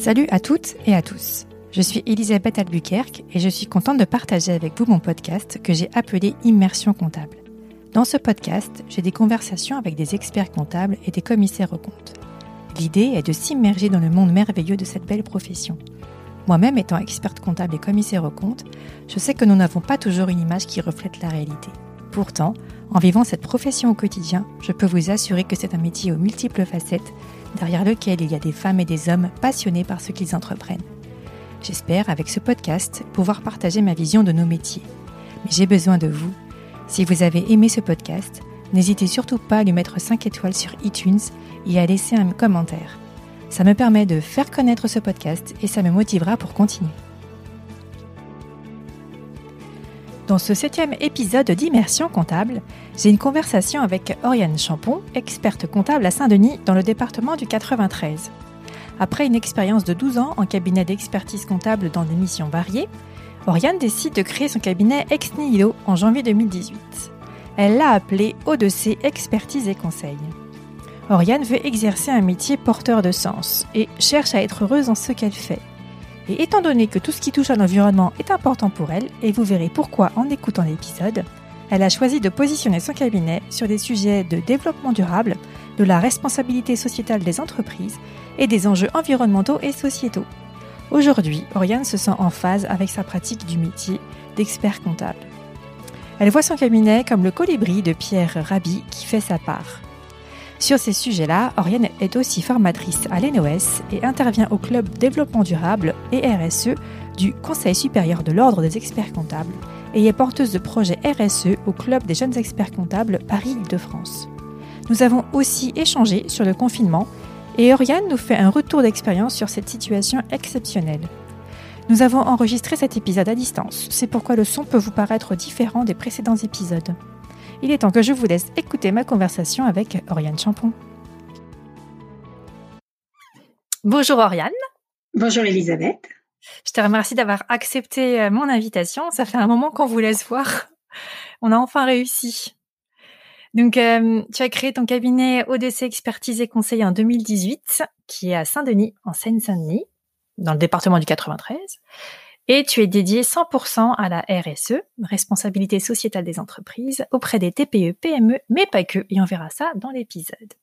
Salut à toutes et à tous. Je suis Elisabeth Albuquerque et je suis contente de partager avec vous mon podcast que j'ai appelé Immersion comptable. Dans ce podcast, j'ai des conversations avec des experts comptables et des commissaires aux comptes. L'idée est de s'immerger dans le monde merveilleux de cette belle profession. Moi-même étant experte comptable et commissaire aux comptes, je sais que nous n'avons pas toujours une image qui reflète la réalité. Pourtant, en vivant cette profession au quotidien, je peux vous assurer que c'est un métier aux multiples facettes, derrière lequel il y a des femmes et des hommes passionnés par ce qu'ils entreprennent. J'espère, avec ce podcast, pouvoir partager ma vision de nos métiers. Mais j'ai besoin de vous. Si vous avez aimé ce podcast, n'hésitez surtout pas à lui mettre 5 étoiles sur iTunes et à laisser un commentaire. Ça me permet de faire connaître ce podcast et ça me motivera pour continuer. Dans ce septième épisode d'Immersion comptable, j'ai une conversation avec Oriane Champon, experte comptable à Saint-Denis dans le département du 93. Après une expérience de 12 ans en cabinet d'expertise comptable dans des missions variées, Oriane décide de créer son cabinet Ex Nihilo en janvier 2018. Elle l'a appelé O2C Expertise et Conseil. Oriane veut exercer un métier porteur de sens et cherche à être heureuse dans ce qu'elle fait. Et étant donné que tout ce qui touche à l'environnement est important pour elle, et vous verrez pourquoi en écoutant l'épisode, elle a choisi de positionner son cabinet sur des sujets de développement durable, de la responsabilité sociétale des entreprises et des enjeux environnementaux et sociétaux. Aujourd'hui, Oriane se sent en phase avec sa pratique du métier d'expert comptable. Elle voit son cabinet comme le colibri de Pierre Rabhi qui fait sa part. Sur ces sujets-là, Oriane est aussi formatrice à l'ENOS et intervient au club développement durable et RSE du Conseil supérieur de l'Ordre des experts comptables et est porteuse de projets RSE au club des jeunes experts comptables Paris-Île-de-France. Nous avons aussi échangé sur le confinement et Oriane nous fait un retour d'expérience sur cette situation exceptionnelle. Nous avons enregistré cet épisode à distance, c'est pourquoi le son peut vous paraître différent des précédents épisodes il est temps que je vous laisse écouter ma conversation avec Oriane Champon. Bonjour Oriane. Bonjour Elisabeth. Je te remercie d'avoir accepté euh, mon invitation. Ça fait un moment qu'on vous laisse voir. On a enfin réussi. Donc, euh, tu as créé ton cabinet ODC Expertise et Conseil en 2018, qui est à Saint-Denis, en Seine-Saint-Denis, dans le département du 93 et tu es dédié 100% à la RSE, responsabilité sociétale des entreprises, auprès des TPE, PME, mais pas que, et on verra ça dans l'épisode.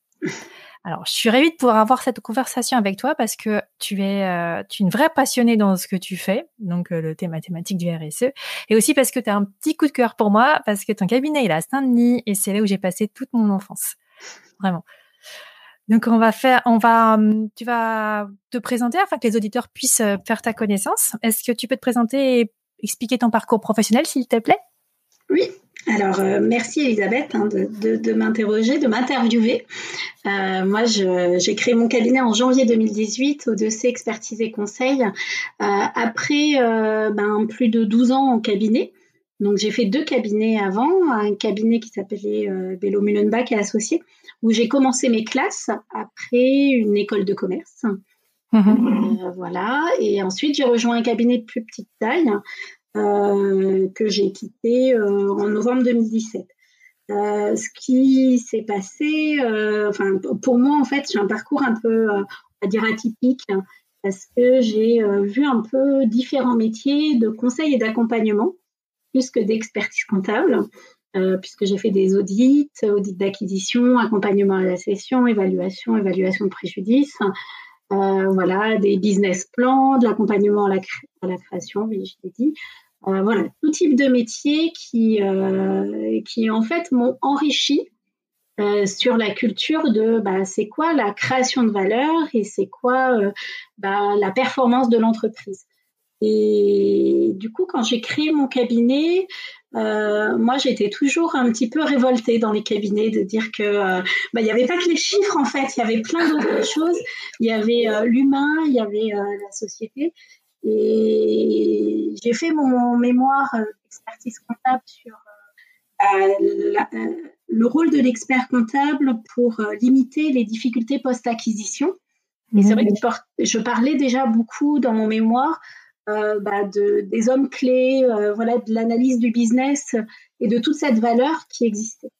Alors, je suis ravie de pouvoir avoir cette conversation avec toi parce que tu es, euh, tu es une vraie passionnée dans ce que tu fais, donc euh, le thème mathématique du RSE, et aussi parce que tu as un petit coup de cœur pour moi, parce que ton cabinet est à Saint-Denis et c'est là où j'ai passé toute mon enfance. Vraiment. Donc on va faire, on va, hum, tu vas te présenter afin que les auditeurs puissent euh, faire ta connaissance. Est-ce que tu peux te présenter et expliquer ton parcours professionnel, s'il te plaît? Oui. Alors euh, merci Elisabeth hein, de, m'interroger, de m'interviewer. Euh, moi, j'ai créé mon cabinet en janvier 2018 au dossier expertise et conseil après ben, plus de 12 ans en cabinet. Donc j'ai fait deux cabinets avant, un cabinet qui s'appelait euh, Bello Mullenbach et Associés, où j'ai commencé mes classes après une école de commerce. Euh, voilà, et ensuite j'ai rejoint un cabinet de plus petite taille euh, que j'ai quitté euh, en novembre 2017. ce qui s'est passé, enfin pour moi en fait, j'ai un parcours un peu, va dire atypique, parce que j'ai vu un peu différents métiers de conseil et d'accompagnement plus que d'expertise comptable, euh, puisque j'ai fait des audits, audits d'acquisition, accompagnement à la session, évaluation, évaluation de préjudice, euh, voilà, des business plans, de l'accompagnement à la, création, oui, je l'ai dit. Euh, voilà, tout type de métiers qui, qui en fait m'ont enrichi sur la culture de bah, c'est quoi la création de valeur et c'est quoi bah, la performance de l'entreprise. Et du coup, quand j'ai créé mon cabinet, euh, moi, j'étais toujours un petit peu révoltée dans les cabinets de dire que euh, bah, il avait pas que les chiffres en fait, il y avait plein d'autres choses. Il y avait euh, l'humain, il y avait la société. Et j'ai fait mon mémoire d'expertise comptable sur le rôle de l'expert comptable pour limiter les difficultés post-acquisition. Et c'est vrai que je parlais déjà beaucoup dans mon mémoire euh, bah, de, des hommes clés, euh, voilà, de l'analyse du business et de toute cette valeur qui existait.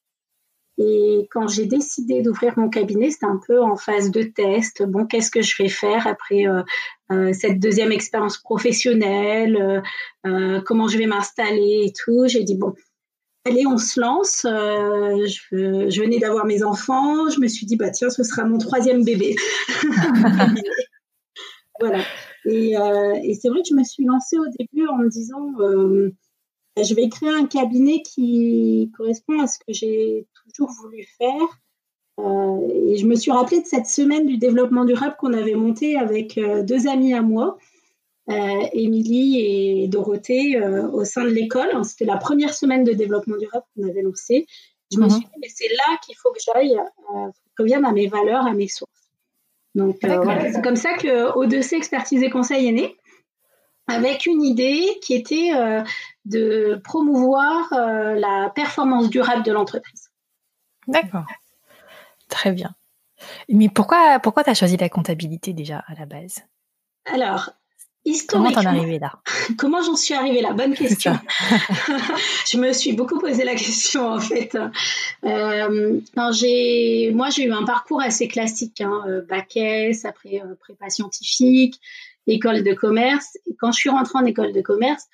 Et quand j'ai décidé d'ouvrir mon cabinet, c'était un peu en phase de test. Bon, qu'est-ce que je vais faire après euh, euh, cette deuxième expérience professionnelle euh, Comment je vais m'installer et tout J'ai dit bon, allez, on se lance. Je, venais d'avoir mes enfants. Je me suis dit bah tiens, ce sera mon troisième bébé. voilà. Et c'est vrai que je me suis lancée au début en me disant je vais créer un cabinet qui correspond à ce que j'ai toujours voulu faire. Euh, et je me suis rappelée de cette semaine du développement durable qu'on avait monté avec euh, deux amis à moi, euh, Émilie et Dorothée, au sein de l'école. C'était la première semaine de développement durable qu'on avait lancé. Je me mhm. suis dit, mais c'est là qu'il faut que j'aille, que revienne à mes valeurs, à mes sources. Donc c'est comme ça que O2C Expertise et Conseil est né avec une idée qui était euh, de promouvoir euh, la performance durable de l'entreprise. D'accord. Très bien. Mais pourquoi, pourquoi tu as choisi la comptabilité déjà à la base? Alors, historiquement. Comment t'en es arrivée là? Comment j'en suis arrivée là? Bonne question. je me suis beaucoup posé la question en fait. Euh, j'ai, moi, j'ai eu un parcours assez classique, hein, bac S, après prépa scientifique école de commerce. Quand je suis rentrée en école de commerce,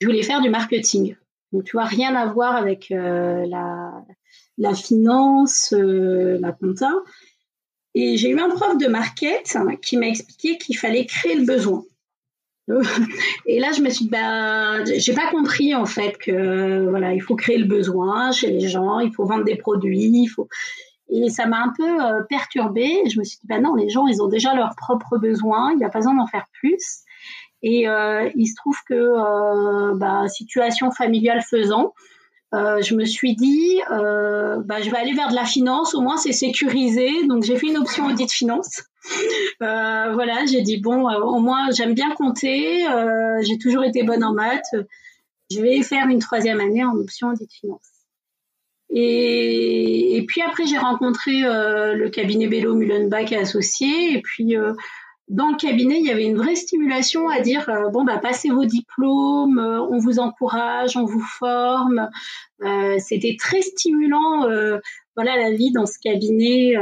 je voulais faire du marketing. Donc, tu vois, rien à voir avec euh, la, la, finance, euh, la compta. Et j'ai eu un prof de market qui m'a expliqué qu'il fallait créer le besoin. Et là, je me suis dit, bah, j'ai pas compris en fait que voilà, il faut créer le besoin chez les gens, il faut vendre des produits, il faut. Et ça m'a un peu euh, perturbée. Je me suis dit, bah non, les gens, ils ont déjà leurs propres besoins, il n'y a pas besoin d'en faire plus. Et euh, il se trouve que, euh, bah, situation familiale faisant, je me suis dit, bah, je vais aller vers de la finance, au moins c'est sécurisé. Donc j'ai fait une option audit finance. voilà, j'ai dit, bon, au moins j'aime bien compter, j'ai toujours été bonne en maths. Je vais faire une troisième année en option audit finance. Et, puis après, j'ai rencontré euh, le cabinet Bello Mullenbach et associés. Et puis, euh, dans le cabinet, il y avait une vraie stimulation à dire euh, bon, bah, passez vos diplômes, on vous encourage, on vous forme. C'était très stimulant, voilà, la vie dans ce cabinet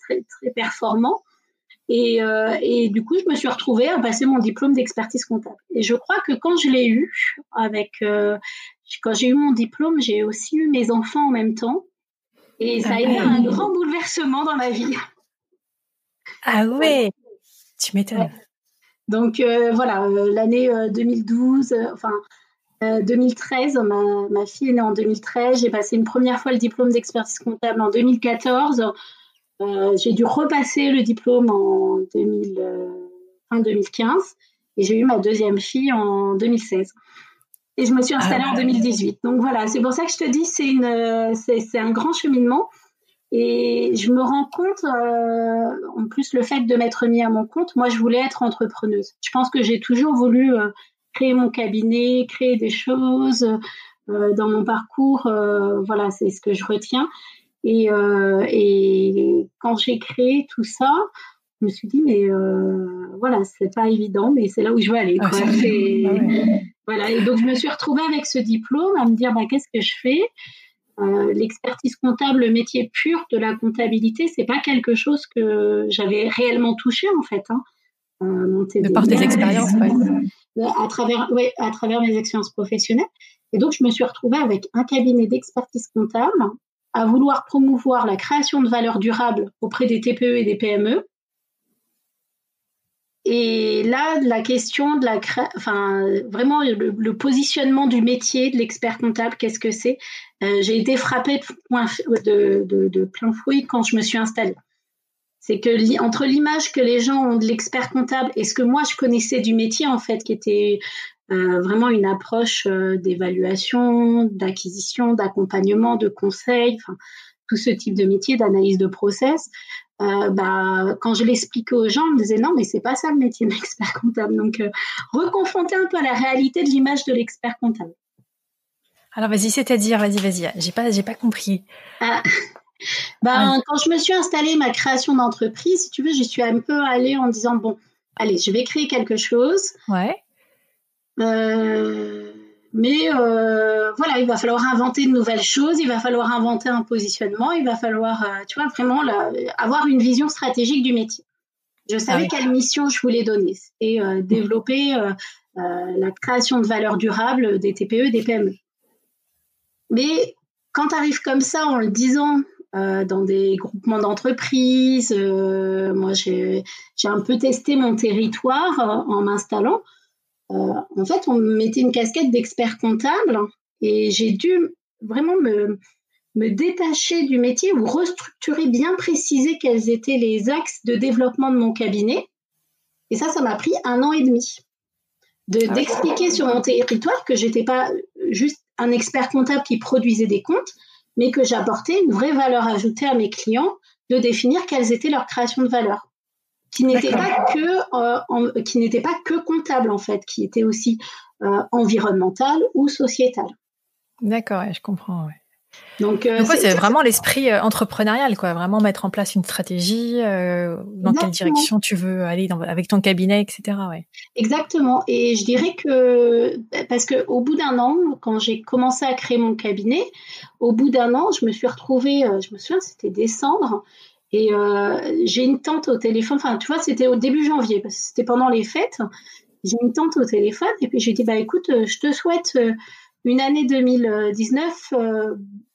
très, très performant. Et, et, du coup, je me suis retrouvée à passer mon diplôme d'expertise comptable. Et je crois que quand je l'ai eu, avec quand j'ai eu mon diplôme, j'ai aussi eu mes enfants en même temps. Et ça a été un grand bouleversement dans ma vie. Ah ouais, tu m'étonnes. Donc euh, voilà, euh, l'année 2012, euh, enfin 2013, ma, ma, fille est née en 2013. J'ai passé une première fois le diplôme d'expertise comptable en 2014. j'ai dû repasser le diplôme en 2000, fin 2015 et j'ai eu ma deuxième fille en 2016 et je me suis ah installée en 2018. Donc voilà, c'est pour ça que je te dis, c'est une, c'est, un grand cheminement. Et je me rends compte, euh, en plus le fait de m'être mis à mon compte, moi je voulais être entrepreneuse. Je pense que j'ai toujours voulu euh, créer mon cabinet, créer des choses euh, dans mon parcours. voilà, c'est ce que je retiens. Et, et quand j'ai créé tout ça, je me suis dit mais voilà, c'est pas évident, mais c'est là où je veux aller. Ah, quoi. Ah voilà, et donc je me suis retrouvée avec ce diplôme à me dire bah, qu'est-ce que je fais? Euh, L'expertise comptable, le métier pur de la comptabilité, c'est pas quelque chose que j'avais réellement touché en fait. Hein. Euh, de par tes expériences, ouais. Euh, à travers, ouais, à travers mes expériences professionnelles. Et donc je me suis retrouvée avec un cabinet d'expertise comptable à vouloir promouvoir la création de valeur durable auprès des TPE et des PME et là, la question de la, enfin, vraiment le, positionnement du métier de l'expert comptable, qu'est-ce que c'est? Euh, J'ai été frappée de, plein fouet quand je me suis installée. C'est que entre l'image que les gens ont de l'expert comptable et ce que moi je connaissais du métier en fait, qui était euh, vraiment une approche euh, d'évaluation, d'acquisition, d'accompagnement, de conseil, tout ce type de métier, d'analyse de process, euh, bah, quand je l'expliquais aux gens, on me disait non, mais c'est pas ça le métier d'expert comptable. Donc, euh, reconfronter un peu à la réalité de l'image de l'expert comptable. Alors, vas-y, c'est-à-dire, vas-y, vas-y, j'ai pas, j'ai pas compris. Ah. Ben, quand je me suis installée ma création d'entreprise, si tu veux, j'y suis un peu allée en disant bon, allez, je vais créer quelque chose. Ouais. Euh, Mais euh, voilà, il va falloir inventer de nouvelles choses, il va falloir inventer un positionnement, il va falloir, euh, tu vois, vraiment avoir une vision stratégique du métier. Je savais ah quelle mission je voulais donner et euh, développer la création de valeur durable des TPE et des PME. Mais quand tu arrives comme ça en le disant dans des groupements d'entreprises, moi j'ai un peu testé mon territoire en m'installant. Euh, en fait, on me mettait une casquette d'expert comptable et j'ai dû vraiment me, me détacher du métier ou restructurer, bien préciser quels étaient les axes de développement de mon cabinet. Et ça, ça m'a pris un an et demi. Ah d'expliquer sur mon territoire que j'étais pas juste un expert comptable qui produisait des comptes, mais que j'apportais une vraie valeur ajoutée à mes clients, de définir quelles étaient leurs créations de valeur qui n'était pas que euh, qui n'était pas que comptable en fait, qui était aussi euh, environnemental ou sociétal. D'accord, je comprends. Donc, euh, c'est vraiment l'esprit entrepreneurial, quoi. Vraiment mettre en place une stratégie, dans quelle direction tu veux aller avec ton cabinet, etc. Ouais. Exactement. Et je dirais que parce que au bout d'un an, quand j'ai commencé à créer mon cabinet, au bout d'un an, je me suis retrouvée, je me souviens, c'était décembre, et euh, j'ai une tante au téléphone, enfin, tu vois, c'était au début janvier, parce que c'était pendant les fêtes. J'ai une tante au téléphone, et puis j'ai dit, bah écoute, euh, je te souhaite euh, une année 2019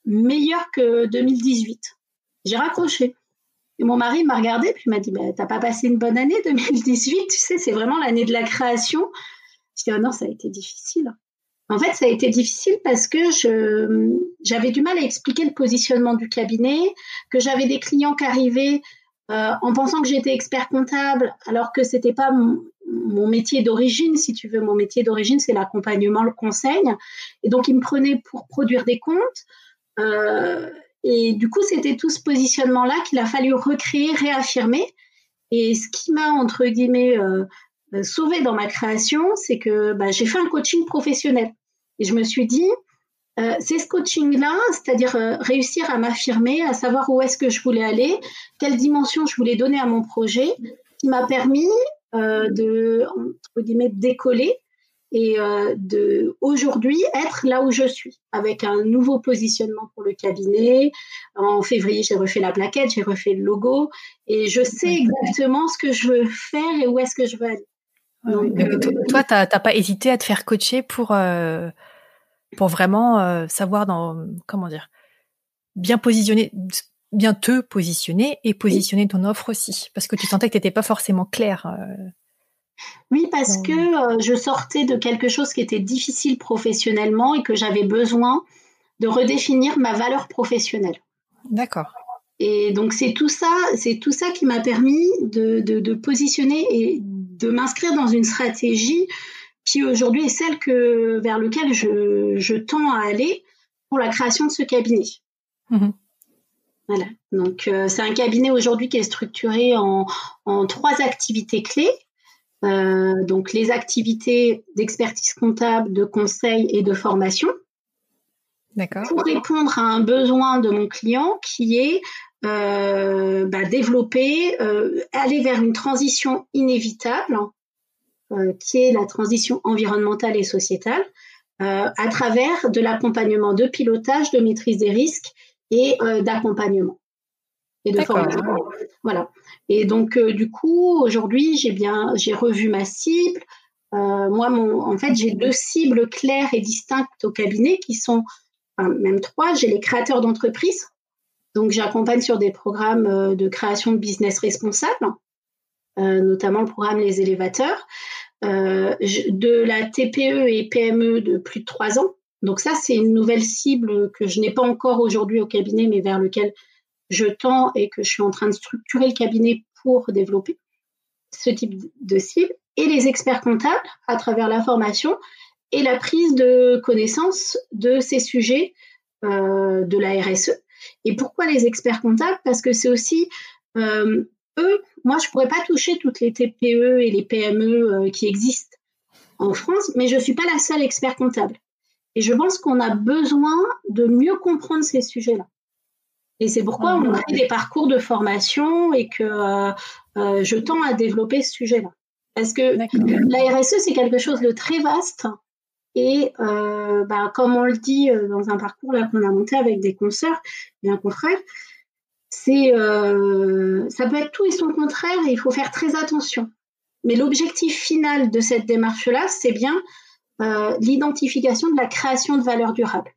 meilleure que 2018. J'ai raccroché. Et mon mari m'a regardé, puis m'a dit, bah, t'as pas passé une bonne année 2018, tu sais, c'est vraiment l'année de la création. Je dis, oh non, ça a été difficile. En fait, ça a été difficile parce que j'avais du mal à expliquer le positionnement du cabinet, que j'avais des clients qui arrivaient euh, en pensant que j'étais expert comptable, alors que c'était pas mon, métier d'origine, si tu veux. Mon métier d'origine, c'est l'accompagnement, le conseil. Et donc, ils me prenaient pour produire des comptes. Euh, et du coup, c'était tout ce positionnement-là qu'il a fallu recréer, réaffirmer. Et ce qui m'a, entre guillemets, euh, sauvé dans ma création, c'est que bah, j'ai fait un coaching professionnel. Et je me suis dit, euh, c'est ce coaching-là, c'est-à-dire euh, réussir à m'affirmer, à savoir où est-ce que je voulais aller, quelle dimension je voulais donner à mon projet, qui m'a permis euh, de, entre guillemets, décoller et de aujourd'hui être là où je suis, avec un nouveau positionnement pour le cabinet. En février, j'ai refait la plaquette, j'ai refait le logo, et je sais exactement ce que je veux faire et où est-ce que je veux aller. Donc, toi, tu n'as pas hésité à te faire coacher pour pour vraiment euh, savoir dans comment dire bien positionner bien te positionner et positionner ton offre aussi parce que tu sentais que tu n'étais pas forcément clair euh. oui parce que euh, je sortais de quelque chose qui était difficile professionnellement et que j'avais besoin de redéfinir ma valeur professionnelle d'accord et donc c'est tout ça c'est tout ça qui m'a permis de, de, de positionner et de m'inscrire dans une stratégie qui aujourd'hui est celle que, vers laquelle je, je tends à aller pour la création de ce cabinet. Mhm. Voilà. Donc, euh, c'est un cabinet aujourd'hui qui est structuré en, en trois activités clés. Euh, donc, les activités d'expertise comptable, de conseil et de formation. D'accord. Pour répondre à un besoin de mon client qui est euh, bah, développer, aller vers une transition inévitable qui est la transition environnementale et sociétale, euh, à travers de l'accompagnement de pilotage, de maîtrise des risques et euh, d'accompagnement et de formation. Voilà. Et donc du coup, aujourd'hui, j'ai bien, j'ai revu ma cible. moi, mon, en fait, j'ai deux cibles claires et distinctes au cabinet qui sont, même trois. J'ai les créateurs d'entreprises. Donc, j'accompagne sur des programmes de création de business responsable, notamment le programme Les élévateurs. Euh, de la TPE et PME de plus de trois ans. Donc ça, c'est une nouvelle cible que je n'ai pas encore aujourd'hui au cabinet, mais vers lequel je tends et que je suis en train de structurer le cabinet pour développer ce type de cible. Et les experts comptables à travers la formation et la prise de connaissance de ces sujets euh, de la RSE. Et pourquoi les experts comptables? Parce que c'est aussi euh, moi, je pourrais pas toucher toutes les TPE et les PME euh, qui existent en France, mais je suis pas la seule expert comptable. Et je pense qu'on a besoin de mieux comprendre ces sujets-là. Et c'est pourquoi on crée des parcours de formation et que euh, euh, je tends à développer ce sujet-là. Parce que la RSE, c'est quelque chose de très vaste Et bah, comme on le dit dans un parcours qu'on a monté avec des consoeurs et un confrère, c'est ça peut être tout et son contraire et il faut faire très attention. Mais l'objectif final de cette démarche-là, c'est bien l'identification de la création de valeur durable,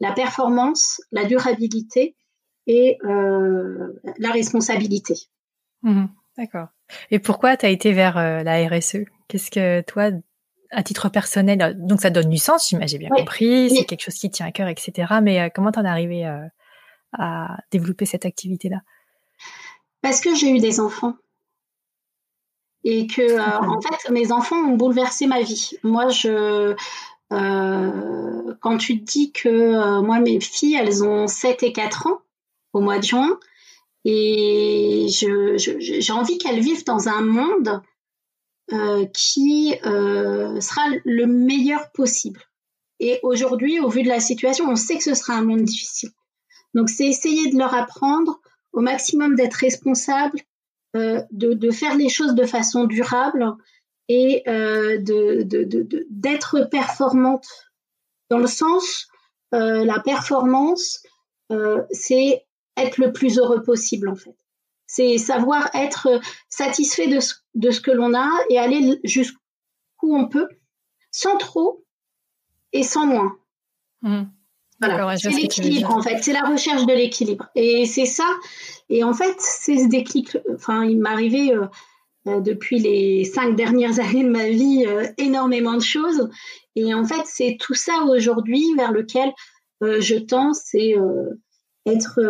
la performance, la durabilité et la responsabilité. Mmh D'accord. Et pourquoi tu as été vers la RSE Qu'est-ce que toi, à titre personnel, donc ça donne du sens, j'ai bien compris, c'est quelque chose qui tient à cœur, etc. Mais comment t'en es arrivé à développer cette activité-là Parce que j'ai eu des enfants. Et que, en fait, mes enfants ont bouleversé ma vie. Moi, je, quand tu te dis que moi, mes filles, elles ont 7 et 4 ans au mois de juin, et j'ai envie qu'elles vivent dans un monde euh, qui euh, sera le meilleur possible. Et aujourd'hui, au vu de la situation, on sait que ce sera un monde difficile. Donc, c'est essayer de leur apprendre au maximum d'être responsable, euh, de, de, faire les choses de façon durable et euh, d'être de, de, performante. Dans le sens, euh, la performance, c'est être le plus heureux possible en fait. C'est savoir être satisfait de ce, de ce que l'on a et aller jusqu'où on peut, sans trop et sans moins. Mmh. Voilà. C'est l'équilibre en fait, c'est la recherche de l'équilibre. Et c'est ça. Et en fait, c'est ce déclic. Enfin, il m'est arrivé euh, euh, depuis les cinq dernières années de ma vie euh, énormément de choses. Et en fait, c'est tout ça aujourd'hui vers lequel je tends, c'est être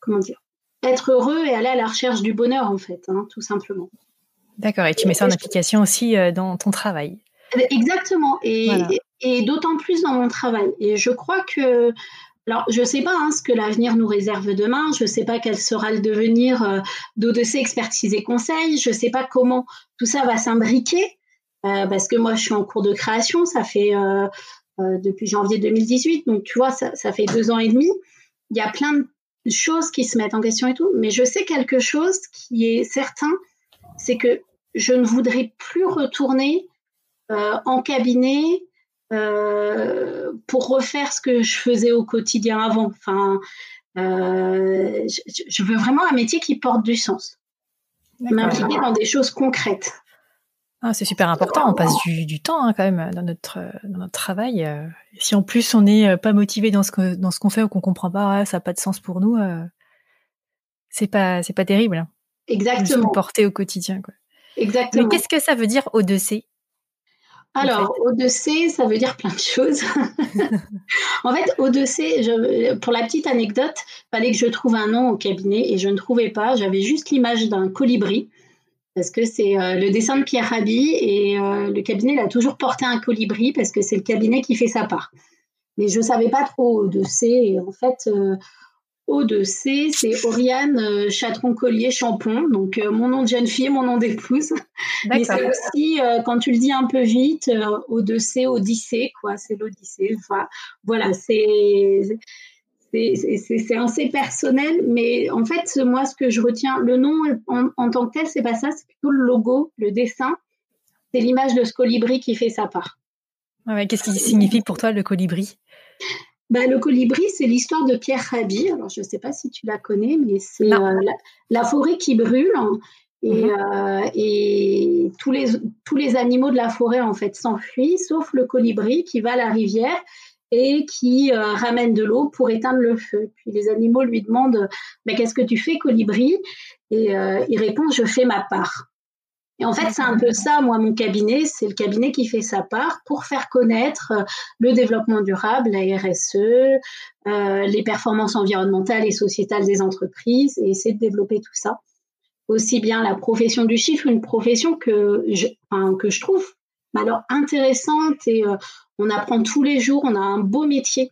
comment dire, être heureux et aller à la recherche du bonheur en fait, hein, tout simplement. D'accord, et tu mets ça en application aussi dans ton travail. Exactement, et, et, d'autant plus dans mon travail. Et je crois que, alors je ne sais pas hein, ce que l'avenir nous réserve demain, je ne sais pas quel sera le devenir euh, d'ODC Expertise et Conseil, je ne sais pas comment tout ça va s'imbriquer, euh, parce que moi je suis en cours de création, ça fait depuis janvier 2018, donc tu vois, ça, ça fait deux ans et demi. Il y a plein de choses qui se mettent en question et tout, mais je sais quelque chose qui est certain, c'est que je ne voudrais plus retourner euh, en cabinet euh, pour refaire ce que je faisais au quotidien avant. Enfin, euh, je, veux vraiment un métier qui porte du sens, m'impliquer dans des choses concrètes. Ah, c'est super important. On passe du, temps hein, quand même dans notre dans notre travail. Euh. si en plus on n'est euh, pas motivé dans ce que dans ce qu'on fait ou qu'on comprend pas, ça n'a pas de sens pour nous. Euh, c'est pas c'est pas terrible. Hein. Exactement. Porter au quotidien. Quoi. Exactement. Mais qu'est-ce que ça veut dire O2C alors, O2C, ça veut dire plein de choses. en fait, O2C, je, pour la petite anecdote, il fallait que je trouve un nom au cabinet et je ne trouvais pas. J'avais juste l'image d'un colibri parce que c'est euh, le dessin de Pierre Rabhi et euh, le cabinet il a toujours porté un colibri parce que c'est le cabinet qui fait sa part. Mais je ne savais pas trop de C et en fait euh, O de C c'est Oriane Chatron Collier Champon donc mon nom de jeune fille, mon nom d'épouse. Mais c'est aussi quand tu le dis un peu vite O de C Odyssée quoi, c'est l'Odyssée. Enfin, voilà, c'est c'est assez personnel, mais en fait, moi, ce que je retiens, le nom en, tant que tel, c'est pas ça, c'est plutôt le logo, le dessin. C'est l'image de ce colibri qui fait sa part. Ah qu'est-ce qui signifie pour toi le colibri? Bah, Le colibri, c'est l'histoire de Pierre Rabhi. Alors, je ne sais pas si tu la connais, mais c'est euh, la, forêt qui brûle. Hein, et, mhm. euh, et, tous, les, tous les animaux de la forêt, en fait, s'enfuient, sauf le colibri qui va à la rivière et qui euh, ramène de l'eau pour éteindre le feu. Puis les animaux lui demandent Mais qu'est-ce que tu fais, colibri? Et euh, il répond Je fais ma part. Et en fait, c'est un peu ça, moi, mon cabinet, c'est le cabinet qui fait sa part pour faire connaître euh, le développement durable, la RSE, les performances environnementales et sociétales des entreprises et essayer de développer tout ça. Aussi bien la profession du chiffre, une profession que je, que je trouve alors intéressante et on apprend tous les jours, on a un beau métier.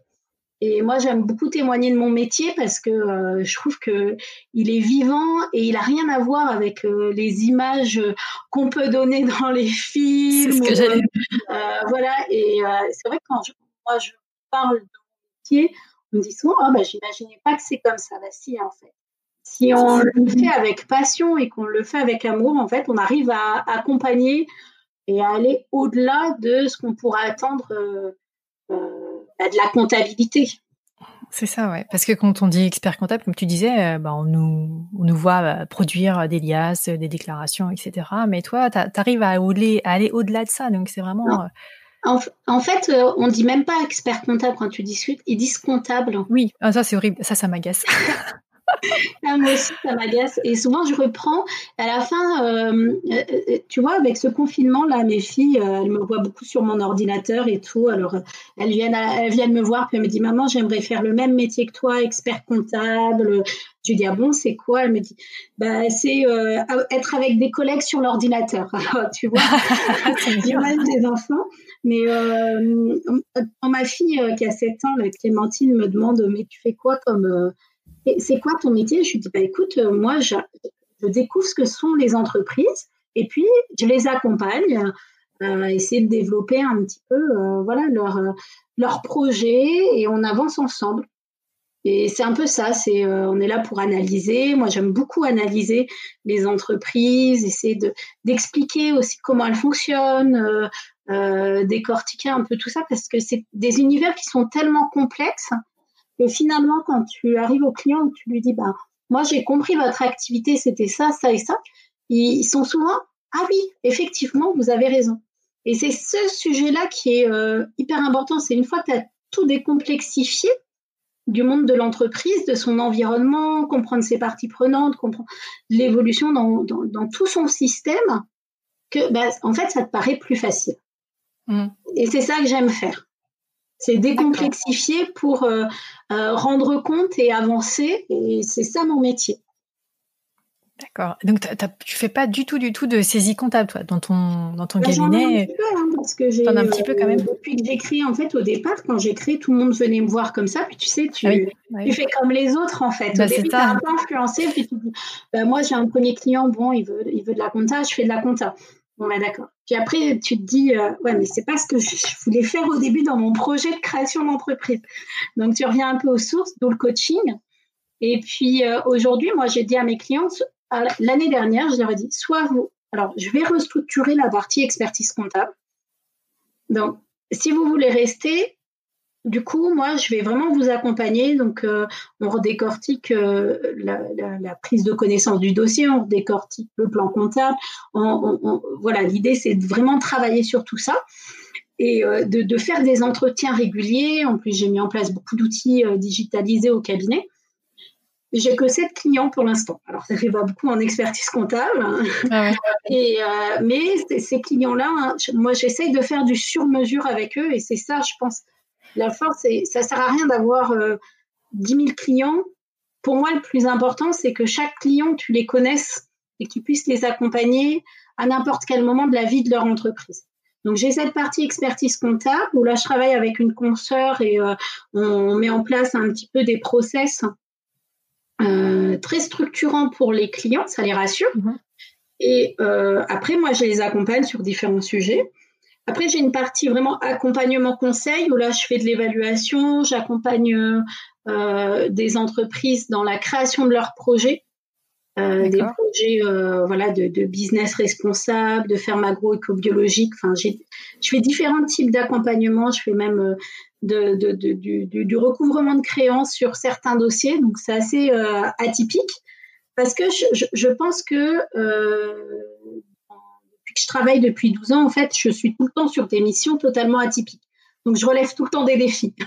Et moi, j'aime beaucoup témoigner de mon métier parce que euh, je trouve que il est vivant et il a rien à voir avec euh, les images qu'on peut donner dans les films. C'est ce que j'allais euh, Voilà. Et c'est vrai que quand moi je parle de mon métier, on me dit souvent, ah bah j'imaginais pas que c'est comme ça. Bah si, en fait. Si on le fait avec passion et qu'on le fait avec amour, en fait, on arrive à accompagner et à aller au-delà de ce qu'on pourrait attendre bah, de la comptabilité. C'est ça, ouais. Parce que quand on dit expert comptable, comme tu disais, bah, on, nous, on nous voit produire des liasses, des déclarations, etc. Mais toi, tu arrives à, aller, aller au-delà de ça. Donc, c'est vraiment. En, fait, euh, on dit même pas expert comptable quand tu discutes, ils disent comptable. Oui, ah, ça c'est horrible, ça, ça m'agace. Ah, moi aussi, ça m'agace. Et souvent, je reprends. À la fin, euh, euh, tu vois, avec ce confinement-là, mes filles, elles me voient beaucoup sur mon ordinateur et tout. Alors, elles viennent, elles viennent me voir, puis elles me disent Maman, j'aimerais faire le même métier que toi, expert comptable. Je lui dis Ah bon, c'est quoi? Elle me dit bah, C'est être avec des collègues sur l'ordinateur. tu vois, l'image des enfants. Mais euh, ma fille euh, qui a 7 ans, Clémentine, me demande Mais tu fais quoi comme. Euh, c'est quoi ton métier? Je lui dis bah, Écoute, euh, moi, je, découvre ce que sont les entreprises et puis je les accompagne à essayer de développer un petit peu voilà, leur, leur projet et on avance ensemble. Et c'est un peu ça, c'est on est là pour analyser. Moi, j'aime beaucoup analyser les entreprises, essayer de d'expliquer aussi comment elles fonctionnent, euh, décortiquer un peu tout ça parce que c'est des univers qui sont tellement complexes que finalement, quand tu arrives au client, tu lui dis, bah, moi, j'ai compris votre activité, c'était ça, ça et ça. Ils sont souvent, ah oui, effectivement, vous avez raison. Et c'est ce sujet-là qui est euh, hyper important. C'est une fois que tu as tout décomplexifié du monde de l'entreprise, de son environnement, comprendre ses parties prenantes, comprendre l'évolution dans, dans, tout son système, que bah, en fait, ça te paraît plus facile. Mm. Et c'est ça que j'aime faire. C'est décomplexifier pour euh, euh, rendre compte et avancer. Et c'est ça mon métier. D'accord. Donc, tu fais pas du tout, du tout de saisie comptable, toi, dans ton, dans ton bah, cabinet. un petit peu, hein, parce que j'ai. un petit peu quand même. Euh, depuis que j'ai créé, en fait, au départ, quand j'ai créé, tout le monde venait me voir comme ça. Puis tu sais, tu, ah tu fais comme les autres, en fait. Bah, au début, tu un peu influencé. Puis tu dis, bah, moi, j'ai un premier client, bon, il veut, il veut de la compta, je fais de la compta. Bon, bah, d'accord. Puis après, tu te dis, euh, ouais, mais c'est pas ce que je voulais faire au début dans mon projet de création d'entreprise. Donc, tu reviens un peu aux sources, d'où le coaching. Et puis, euh, aujourd'hui, moi, j'ai dit à mes clients, l'année dernière, je leur ai dit, soit vous, alors, je vais restructurer la partie expertise comptable. Donc, si vous voulez rester, du coup, moi, je vais vraiment vous accompagner. Donc, euh, on redécortique euh, la, prise de connaissance du dossier, on redécortique le plan comptable. voilà, l'idée, c'est de vraiment travailler sur tout ça et euh, de, faire des entretiens réguliers. En plus, j'ai mis en place beaucoup d'outils digitalisés au cabinet. J'ai que sept clients pour l'instant. Alors, ça fait pas beaucoup en expertise comptable. Hein. Ah et, mais ces clients-là, hein, moi, j'essaye de faire du sur-mesure avec eux. Et c'est ça, je pense, la force, ça sert à rien d'avoir 10 euh, 000 clients. Pour moi, le plus important, c'est que chaque client, tu les connaisses et que tu puisses les accompagner à n'importe quel moment de la vie de leur entreprise. Donc j'ai cette partie expertise comptable où là je travaille avec une consoeur et euh, on met en place un petit peu des process euh, très structurants pour les clients, ça les rassure. Mm-hmm. Et après moi je les accompagne sur différents sujets. Après, j'ai une partie vraiment accompagnement conseil où là, je fais de l'évaluation, j'accompagne euh, des entreprises dans la création de leurs projets, euh, des projets euh, voilà de, business responsable, de ferme agroéco-biologique. Enfin, je fais différents types d'accompagnement. Je fais même de, du, recouvrement de créances sur certains dossiers, donc c'est assez atypique parce que je, je pense que je travaille depuis 12 ans, en fait, je suis tout le temps sur des missions totalement atypiques. Donc, je relève tout le temps des défis.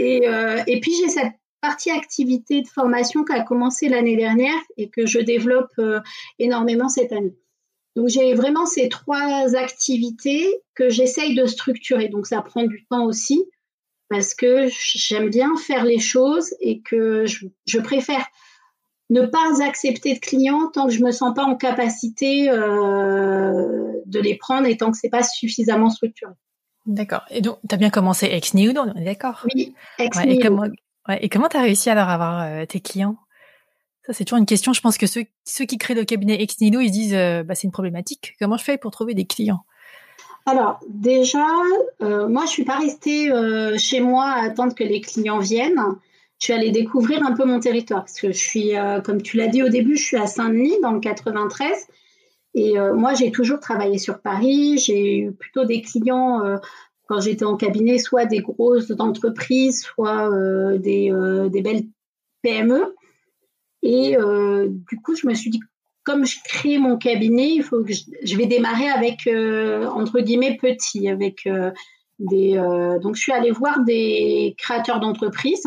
Euh, et, puis, j'ai cette partie activité de formation qui a commencé l'année dernière et que je développe euh, énormément cette année. Donc, j'ai vraiment ces trois activités que j'essaye de structurer. Donc, ça prend du temps aussi parce que j'aime bien faire les choses et que je préfère ne pas accepter de clients tant que je me sens pas en capacité euh, de les prendre et tant que c'est pas suffisamment structuré. D'accord. Et donc, tu as bien commencé ex nihilo, on est d'accord? Oui, ex ouais, Et comment tu as réussi alors à avoir euh, tes clients? Ça, c'est toujours une question. Je pense que ceux, ceux qui créent le cabinet ex nihilo, ils disent euh, bah, c'est une problématique. Comment je fais pour trouver des clients? Alors déjà, moi je suis pas restée chez moi à attendre que les clients viennent je suis allée découvrir un peu mon territoire parce que je suis, euh, comme tu l'as dit au début, je suis à Saint-Denis dans le 93 Et moi, j'ai toujours travaillé sur Paris. J'ai eu plutôt des clients quand j'étais en cabinet, soit des grosses entreprises, soit des, des, belles PME. Et du coup, je me suis dit, comme je crée mon cabinet, il faut que je, vais démarrer avec entre guillemets petit, avec des. donc, je suis allée voir des créateurs d'entreprises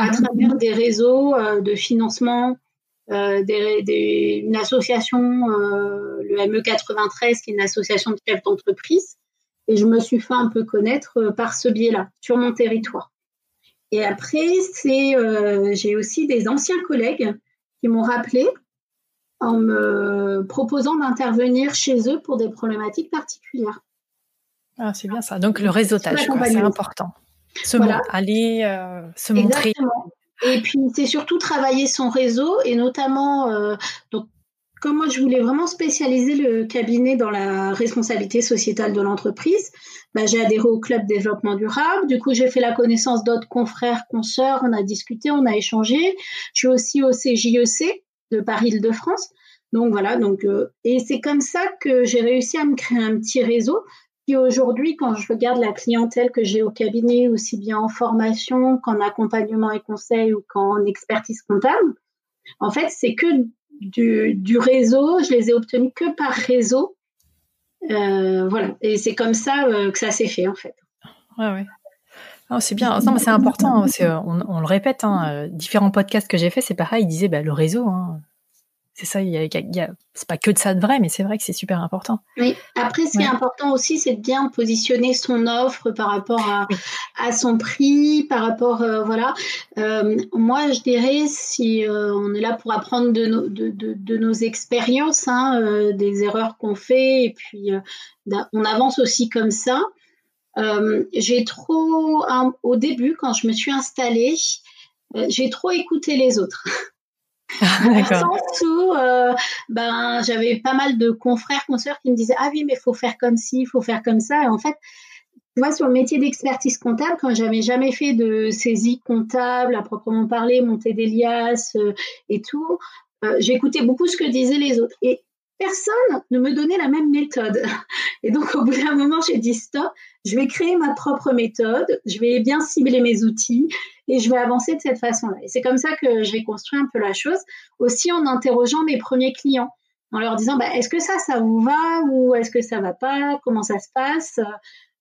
à travers des réseaux de financement, des, une association, le ME93, qui est une association de chefs d'entreprise. Et je me suis fait un peu connaître par ce biais-là, sur mon territoire. Et après, c'est, j'ai aussi des anciens collègues qui m'ont rappelé en me proposant d'intervenir chez eux pour des problématiques particulières. Ah, c'est bien ça. Donc le réseautage, c'est important. Se aller euh, se montrer. Et puis c'est surtout travailler son réseau et notamment euh, donc comme moi je voulais vraiment spécialiser le cabinet dans la responsabilité sociétale de l'entreprise, bah, j'ai adhéré au club développement durable. Du coup j'ai fait la connaissance d'autres confrères, consoeurs, on a discuté, on a échangé. Je suis aussi au CJEC de Paris-Île-de-France. Donc voilà, donc euh, et c'est comme ça que j'ai réussi à me créer un petit réseau aujourd'hui, quand je regarde la clientèle que j'ai au cabinet, aussi bien en formation qu'en accompagnement et conseil ou qu'en expertise comptable, en fait, c'est que du, réseau. Je les ai obtenus que par réseau. Euh, voilà, et c'est comme ça euh, que ça s'est fait en fait. Ouais, ouais. c'est bien, c'est important. Hein, on, le répète, hein, différents podcasts que j'ai fait, c'est pareil. Ils disaient bah, le réseau. Hein, c'est ça, il y a, c'est pas que de ça de vrai, mais c'est vrai que c'est super important. Oui. Après, ce qui est important aussi, c'est de bien positionner son offre par rapport à, à son prix, par rapport, euh, voilà. Euh, moi, je dirais, si euh, on est là pour apprendre de nos, de, de, de nos expériences, hein, des erreurs qu'on fait, et puis on avance aussi comme ça. j'ai trop, au début, quand je me suis installée, j'ai trop écouté les autres. Dans sens où euh, ben, j'avais pas mal de confrères, consoeurs qui me disaient Ah oui, mais il faut faire comme ci, il faut faire comme ça. Et en fait, tu vois, sur le métier d'expertise comptable, quand j'avais jamais fait de saisie comptable à proprement parler, monter des liasses euh, et tout, euh, j'écoutais beaucoup ce que disaient les autres. Et personne ne me donnait la même méthode. Et donc, au bout d'un moment, j'ai dit stop, je vais créer ma propre méthode, je vais bien cibler mes outils et je vais avancer de cette façon-là. Et c'est comme ça que je vais construire un peu la chose, aussi en interrogeant mes premiers clients, en leur disant bah, est-ce que ça, ça vous va ou est-ce que ça va pas? Comment ça se passe?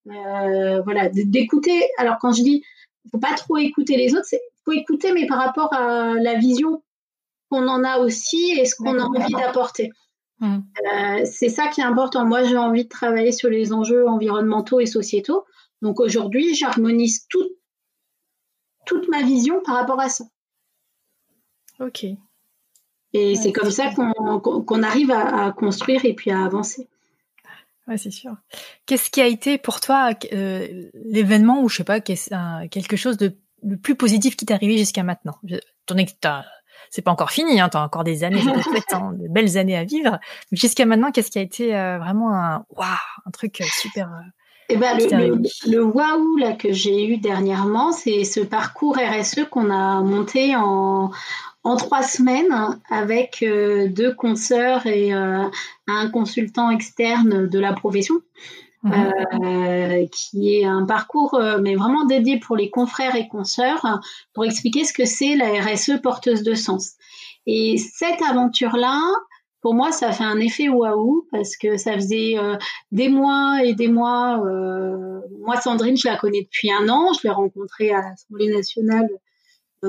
Euh, Voilà, d'écouter. Alors, quand je dis faut pas trop écouter les autres, c'est faut écouter, mais par rapport à la vision qu'on en a aussi et ce qu'on a envie d'apporter. Mmh. Euh, c'est ça qui est important. Moi, j'ai envie de travailler sur les enjeux environnementaux et sociétaux. Donc aujourd'hui, j'harmonise toute ma vision par rapport à ça. Ok. Et c'est comme ça qu'on arrive à, construire et puis à avancer. Ouais, c'est sûr. Qu'est-ce qui a été pour toi euh, l'événement ou je sais pas, quelque chose de le plus positif qui t'est arrivé jusqu'à maintenant? Ton c'est pas encore fini, hein, tu as encore des années, hein, de belles années à vivre. Mais jusqu'à maintenant, qu'est-ce qui a été euh, vraiment un waouh, un truc euh, super euh, eh ben, le, waouh là que j'ai eu dernièrement, c'est ce parcours RSE qu'on a monté en, en trois semaines avec deux consoeurs et un consultant externe de la profession. Euh, qui est un parcours euh, mais vraiment dédié pour les confrères et consoeurs pour expliquer ce que c'est la RSE porteuse de sens. Et cette aventure-là, pour moi, ça fait un effet waouh parce que ça faisait euh, des mois et des mois. moi, Sandrine, je la connais depuis un an. Je l'ai rencontrée à l'Assemblée nationale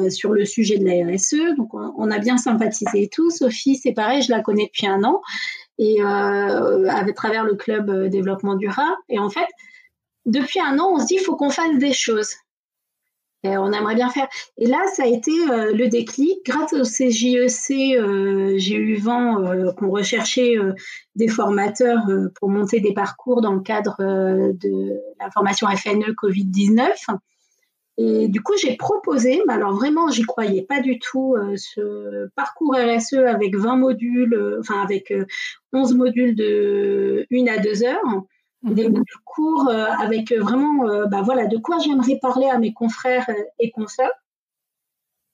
sur le sujet de la RSE. Donc, on, on, a bien sympathisé et tout. Sophie, c'est pareil, je la connais depuis un an et euh, à travers le club euh, développement durable. Et en fait, depuis un an, on se dit il faut qu'on fasse des choses. Et on aimerait bien faire. Et là, ça a été euh, le déclic. Grâce au CJEC, euh, j'ai eu vent qu'on recherchait des formateurs pour monter des parcours dans le cadre de la formation FNE Covid-19. Et du coup, j'ai proposé, mais alors vraiment, j'y croyais pas du tout, euh, ce parcours RSE avec 20 modules, euh, enfin avec 11 euh, modules de 1 à 2 heures, mhm. des courts avec vraiment, bah voilà, de quoi j'aimerais parler à mes confrères et consoeurs.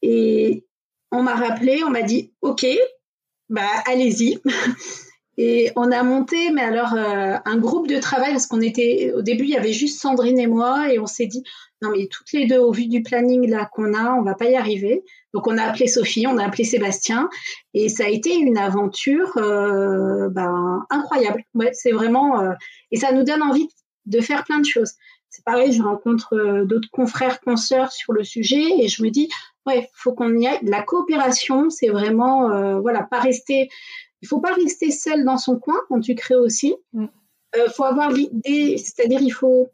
Et on m'a rappelé, on m'a dit, OK, bah allez-y. Et on a monté, mais alors un groupe de travail parce qu'on était au début il y avait juste Sandrine et moi et on s'est dit non mais toutes les deux au vu du planning là qu'on a, on va pas y arriver. Donc on a appelé Sophie, on a appelé Sébastien et ça a été une aventure euh, ben, incroyable. Ouais, c'est vraiment euh, et ça nous donne envie de faire plein de choses. C'est pareil, je rencontre d'autres confrères, consoeurs sur le sujet et je me dis ouais, faut qu'on y aille. La coopération, c'est vraiment voilà, pas rester il faut pas rester seul dans son coin quand tu crées aussi. Il mm. euh, faut avoir l'idée, c'est-à-dire il faut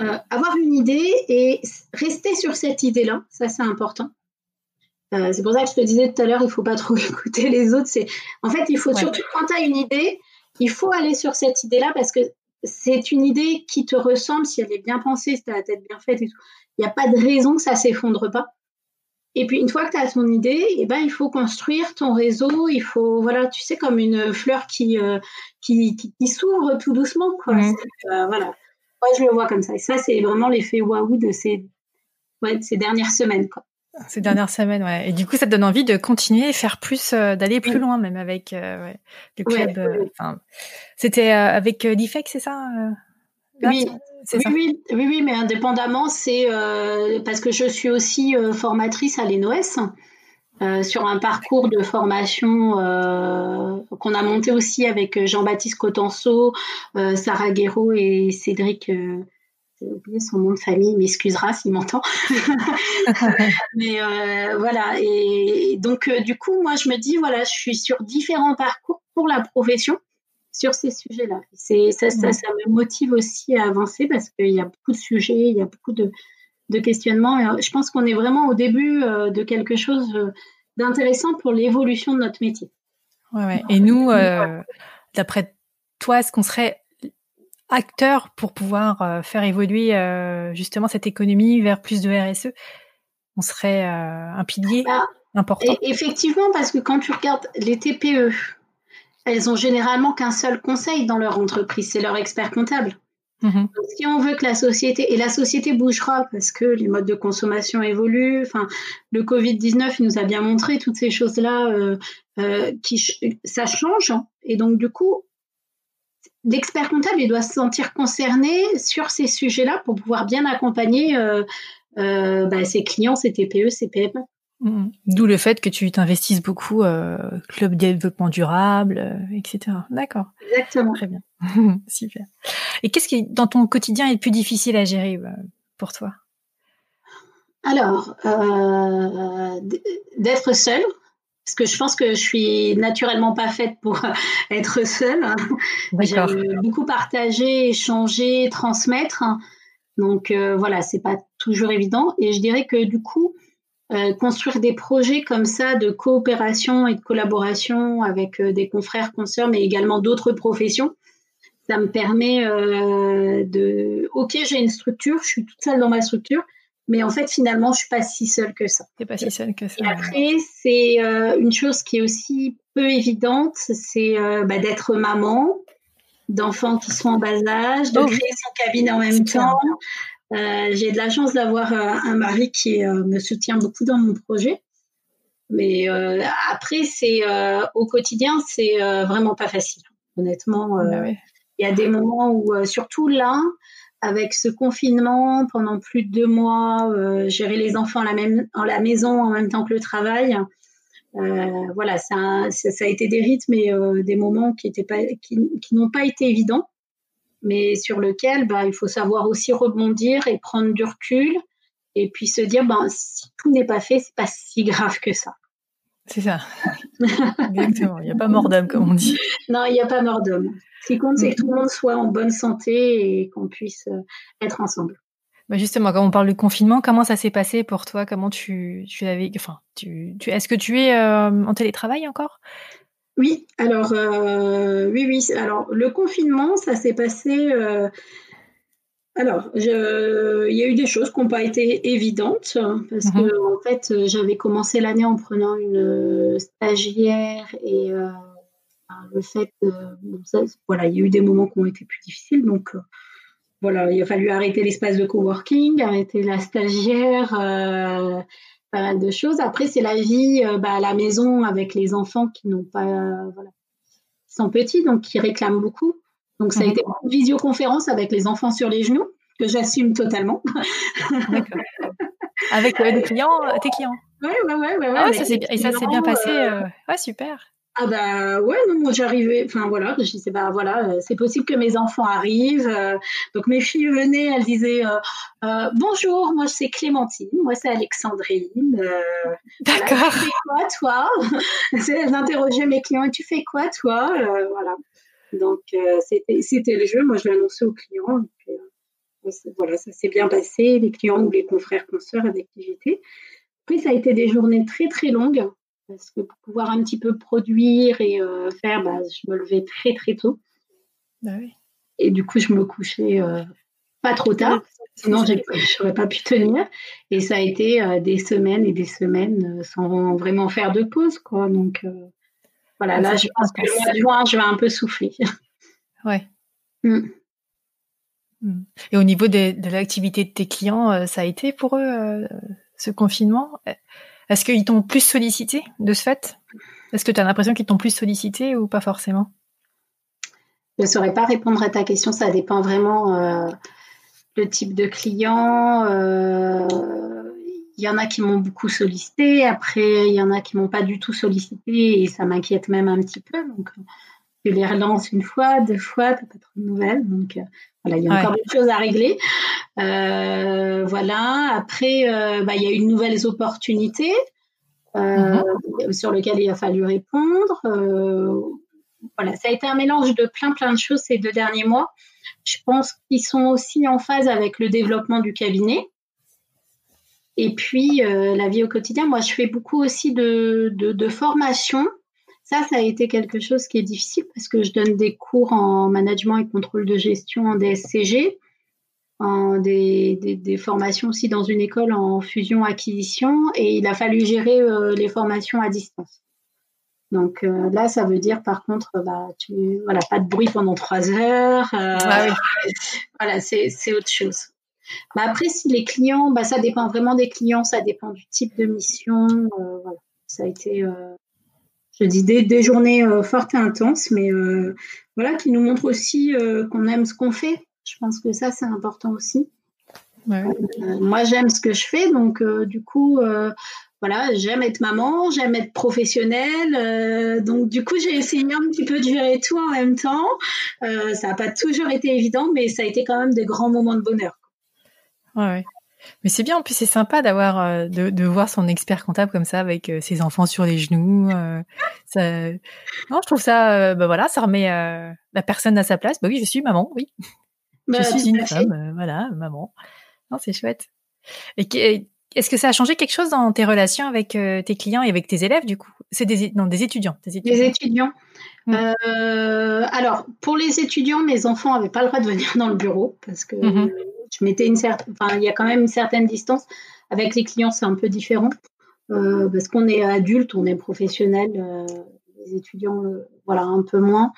euh, avoir une idée et rester sur cette idée-là. Ça, c'est important. Euh, c'est pour ça que je te disais tout à l'heure, il faut pas trop écouter les autres. C'est en fait, il faut surtout quand tu as une idée, il faut aller sur cette idée-là parce que c'est une idée qui te ressemble si elle est bien pensée, si tu as la tête bien faite et tout. Il n'y a pas de raison que ça s'effondre pas. Et puis une fois que tu as ton idée, eh ben il faut construire ton réseau, il faut voilà, tu sais comme une fleur qui euh, qui, qui, s'ouvre tout doucement quoi. Euh, voilà. Moi je le vois comme ça. Et ça c'est vraiment l'effet waouh de ces ouais, de ces dernières semaines quoi. Ces dernières semaines, ouais. Et du coup, ça te donne envie de continuer, faire plus, euh, d'aller plus loin, même avec ouais, le club. C'était avec l'IFEC, c'est ça oui, oui, oui, oui, mais indépendamment, c'est euh, parce que je suis aussi euh, formatrice à l'ENOS euh, sur un parcours de formation qu'on a monté aussi avec Jean-Baptiste Cotenceau, Sarah Guéraud et Cédric. j'ai oublié son nom de famille, il m'excusera s'il m'entend. mais voilà, et donc du coup, moi, je me dis, voilà, je suis sur différents parcours pour la profession sur ces sujets-là. C'est ça, ça, ça, me motive aussi à avancer parce qu'il y a beaucoup de sujets, il y a beaucoup de, de questionnements. Et euh, je pense qu'on est vraiment au début euh, de quelque chose euh, d'intéressant pour l'évolution de notre métier. Ouais, ouais. Et nous, d'après toi, est-ce qu'on serait acteur pour pouvoir faire évoluer justement cette économie vers plus de RSE On serait un pilier bah, important. effectivement, parce que quand tu regardes les TPE, elles ont généralement qu'un seul conseil dans leur entreprise, c'est leur expert comptable. Mhm. si on veut que la société et la société bougera parce que les modes de consommation évoluent, enfin le Covid 19 nous a bien montré toutes ces choses là, euh, euh, qui ça change et donc du coup l'expert comptable il doit se sentir concerné sur ces sujets là pour pouvoir bien accompagner euh, bah, ses clients, ses TPE, ses PME. Mm. D'où le fait que tu t'investisses beaucoup, euh, club développement durable, euh, etc. D'accord. Exactement. Très bien. Super. Et qu'est-ce qui, dans ton quotidien, est le plus difficile à gérer euh, pour toi? Alors, euh, d'être seule, parce que je pense que je suis naturellement pas faite pour être seule. J'aime beaucoup partager, échanger, transmettre. Donc voilà, c'est pas toujours évident. Et je dirais que du coup, euh, construire des projets comme ça de coopération et de collaboration avec euh, des confrères, consoeurs, mais également d'autres professions, ça me permet euh, de. Ok, j'ai une structure, je suis toute seule dans ma structure, mais en fait, finalement, je suis pas si seule que ça. C'est pas si seule que ça. Et après, c'est une chose qui est aussi peu évidente, c'est bah, d'être maman d'enfants qui sont en bas âge, de oh créer son cabinet en même temps, euh, j'ai de la chance d'avoir euh, un mari qui euh, me soutient beaucoup dans mon projet. Mais après, c'est au quotidien, c'est vraiment pas facile. Honnêtement, bah il y a des moments où, surtout là, avec ce confinement pendant plus de deux mois, gérer les enfants à la, même, en la maison en même temps que le travail, voilà, ça, ça, a été des rythmes et des moments qui n'ont pas, qui, qui pas été évidents mais sur lequel bah, il faut savoir aussi rebondir et prendre du recul et puis se dire ben, si tout n'est pas fait, c'est pas si grave que ça. C'est ça. Exactement. Il n'y a pas mort d'homme, comme on dit. Non, il n'y a pas mort d'homme. Ce qui compte, c'est que tout le monde soit en bonne santé et qu'on puisse euh, être ensemble. Bah justement, quand on parle de confinement, comment ça s'est passé pour toi? Comment tu, tu avais, enfin, tu, tu est-ce que tu es euh, en télétravail encore? Oui, alors euh, oui, oui. Alors le confinement, ça s'est passé. Euh, alors, il y a eu des choses qui n'ont pas été évidentes parce que mhm. en fait, j'avais commencé l'année en prenant une stagiaire et euh, le fait, voilà, il y a eu des moments qui ont été plus difficiles, donc voilà, il a fallu arrêter l'espace de coworking, arrêter la stagiaire pas mal de choses. Après, c'est la vie euh, bah, à la maison avec les enfants qui n'ont pas. voilà. sont petits, donc qui réclament beaucoup. Donc ça a mhm. été une visioconférence avec les enfants sur les genoux, que j'assume totalement. Avec les clients, tes clients Oui, oui, oui. Ouais, ah ça et ça s'est bien passé. Ouais, super. Ah bah ouais, non, moi j'arrivais, enfin voilà, je disais bah voilà, euh, c'est possible que mes enfants arrivent. Euh, donc mes filles venaient, elles disaient euh, bonjour, moi c'est Clémentine, moi c'est Alexandrine. D'accord. tu fais quoi toi Elles interrogeaient mes clients et tu fais quoi toi Voilà. Donc c'était c'était le jeu, moi je l'annonçais aux clients. voilà, ça s'est bien passé, les clients ou les confrères consoeurs avec qui j'étais. Puis ça a été des journées très très longues parce que pour pouvoir un petit peu produire et euh, faire, bah, je me levais très très tôt. Bah oui. Et du coup, je me couchais euh, pas trop tard, sinon je n'aurais pas pu tenir. Et ça a été euh, des semaines et des semaines sans vraiment faire de pause. Quoi. Donc voilà, ah, là, je pense que le mois de juin, je vais un peu souffler. Ouais. Mm. Mm. Et au niveau de, de l'activité de tes clients, ça a été pour eux ce confinement? Est-ce qu'ils t'ont plus sollicité de ce fait? Est-ce que tu as l'impression qu'ils t'ont plus sollicité ou pas forcément? Je ne saurais pas répondre à ta question, ça dépend vraiment euh, le type de client. Euh, il y en a qui m'ont beaucoup sollicité, après il y en a qui m'ont pas du tout sollicité et ça m'inquiète même un petit peu. Je les relance une fois, deux fois, t'as pas trop de nouvelles. Donc euh, voilà, il y a encore des choses à régler. Euh, voilà. Après, euh, bah, il y a eu de nouvelles opportunités mm-hmm. sur lesquelles il a fallu répondre. voilà, ça a été un mélange de plein plein de choses ces deux derniers mois. Je pense qu'ils sont aussi en phase avec le développement du cabinet. Et puis, la vie au quotidien, moi, je fais beaucoup aussi de, de, de formation ça, ça a été quelque chose qui est difficile parce que je donne des cours en management et contrôle de gestion en DSCG, en des, formations aussi dans une école en fusion-acquisition et il a fallu gérer euh, les formations à distance. Donc euh, là, ça veut dire par contre, bah, tu, voilà, pas de bruit pendant trois heures. Euh, ah voilà, c'est autre chose. Après, si les clients, bah, ça dépend vraiment des clients, ça dépend du type de mission. voilà, ça a été je dis des, journées euh, fortes et intenses, mais euh, voilà, qui nous montrent aussi euh, qu'on aime ce qu'on fait. Je pense que ça, c'est important aussi. moi, j'aime ce que je fais, donc du coup, voilà, j'aime être maman, j'aime être professionnelle. donc, du coup, j'ai essayé un petit peu de gérer tout en même temps. ça n'a pas toujours été évident, mais ça a été quand même des grands moments de bonheur. Ouais, mais c'est bien, en plus c'est sympa d'avoir euh, de, voir son expert comptable comme ça avec euh, ses enfants sur les genoux. Euh, ça... Non, je trouve ça, bah voilà, ça remet la personne à sa place. Bah oui, je suis maman, oui, je bah, suis une femme, voilà, maman. Non, c'est chouette. Et est-ce que ça a changé quelque chose dans tes relations avec tes clients et avec tes élèves du coup? C'est des non des étudiants, des étudiants. Des étudiants. Mmh. alors pour les étudiants, mes enfants n'avaient pas le droit de venir dans le bureau parce que mmh je mettais une certaine, enfin, il y a quand même une certaine distance. Avec les clients, c'est un peu différent euh, parce qu'on est adulte, on est professionnel. Euh, les étudiants, euh, voilà, un peu moins.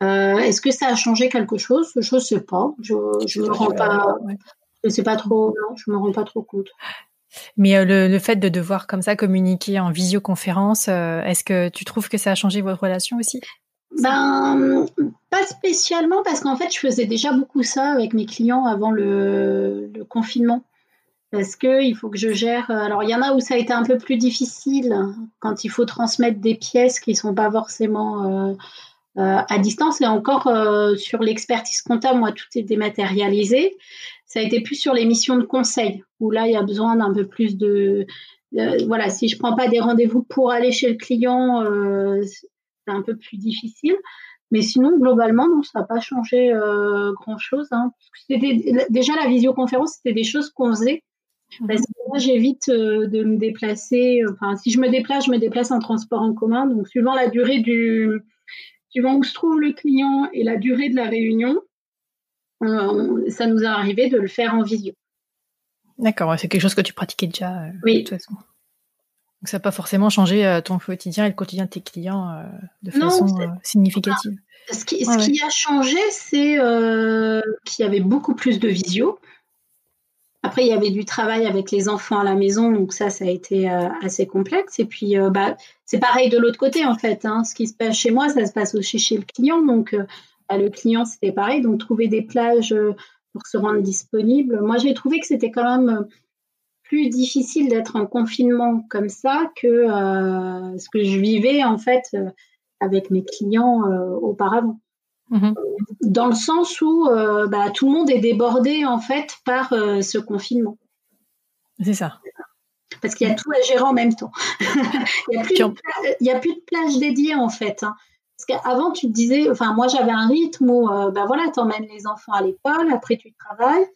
Est-ce que ça a changé quelque chose? Je ne sais pas. Je ne me rends pas. Sais pas trop. Non, je me rends pas trop compte. Mais le, fait de devoir comme ça communiquer en visioconférence, est-ce que tu trouves que ça a changé votre relation aussi? Ben, pas spécialement parce qu'en fait, je faisais déjà beaucoup ça avec mes clients avant le, confinement. Parce qu'il faut que je gère. Alors, il y en a où ça a été un peu plus difficile quand il faut transmettre des pièces qui ne sont pas forcément euh, euh, à distance. Et encore, euh, sur l'expertise comptable, moi, tout est dématérialisé. Ça a été plus sur les missions de conseil, où là, il y a besoin d'un peu plus de. voilà, si je prends pas des rendez-vous pour aller chez le client, c'est un peu plus difficile. Mais sinon, globalement, non, ça n'a pas changé euh, grand-chose. Hein. déjà la visioconférence, c'était des choses qu'on faisait. Mhm. Parce que moi, j'évite euh, de me déplacer. Enfin, si je me déplace, je me déplace en transport en commun. Donc, suivant la durée du, suivant où se trouve le client et la durée de la réunion, euh, ça nous est arrivé de le faire en visio. D'accord, c'est quelque chose que tu pratiquais déjà. oui. De toute façon. Donc ça n'a pas forcément changé euh, ton quotidien et le quotidien de tes clients euh, de façon euh, significative. Ce qui, a changé, c'est qu'il y avait beaucoup plus de visio. Après, il y avait du travail avec les enfants à la maison, donc ça, ça a été assez complexe. Et puis, bah, c'est pareil de l'autre côté, en fait. Hein. Ce qui se passe chez moi, ça se passe aussi chez le client. Donc, bah, le client, c'était pareil. Donc, trouver des plages pour se rendre disponible. Moi, j'ai trouvé que c'était quand même plus difficile d'être en confinement comme ça que euh, ce que je vivais en fait euh, avec mes clients euh, auparavant. Mhm. Dans le sens où bah, tout le monde est débordé en fait par ce confinement. C'est ça. Parce qu'il y a tout à gérer en même temps. il n'y a, plus de, plus de plage dédiée en fait. Hein. Parce qu'avant, tu te disais, enfin, moi, j'avais un rythme où, ben voilà, tu emmènes les enfants à l'école, après, tu travailles,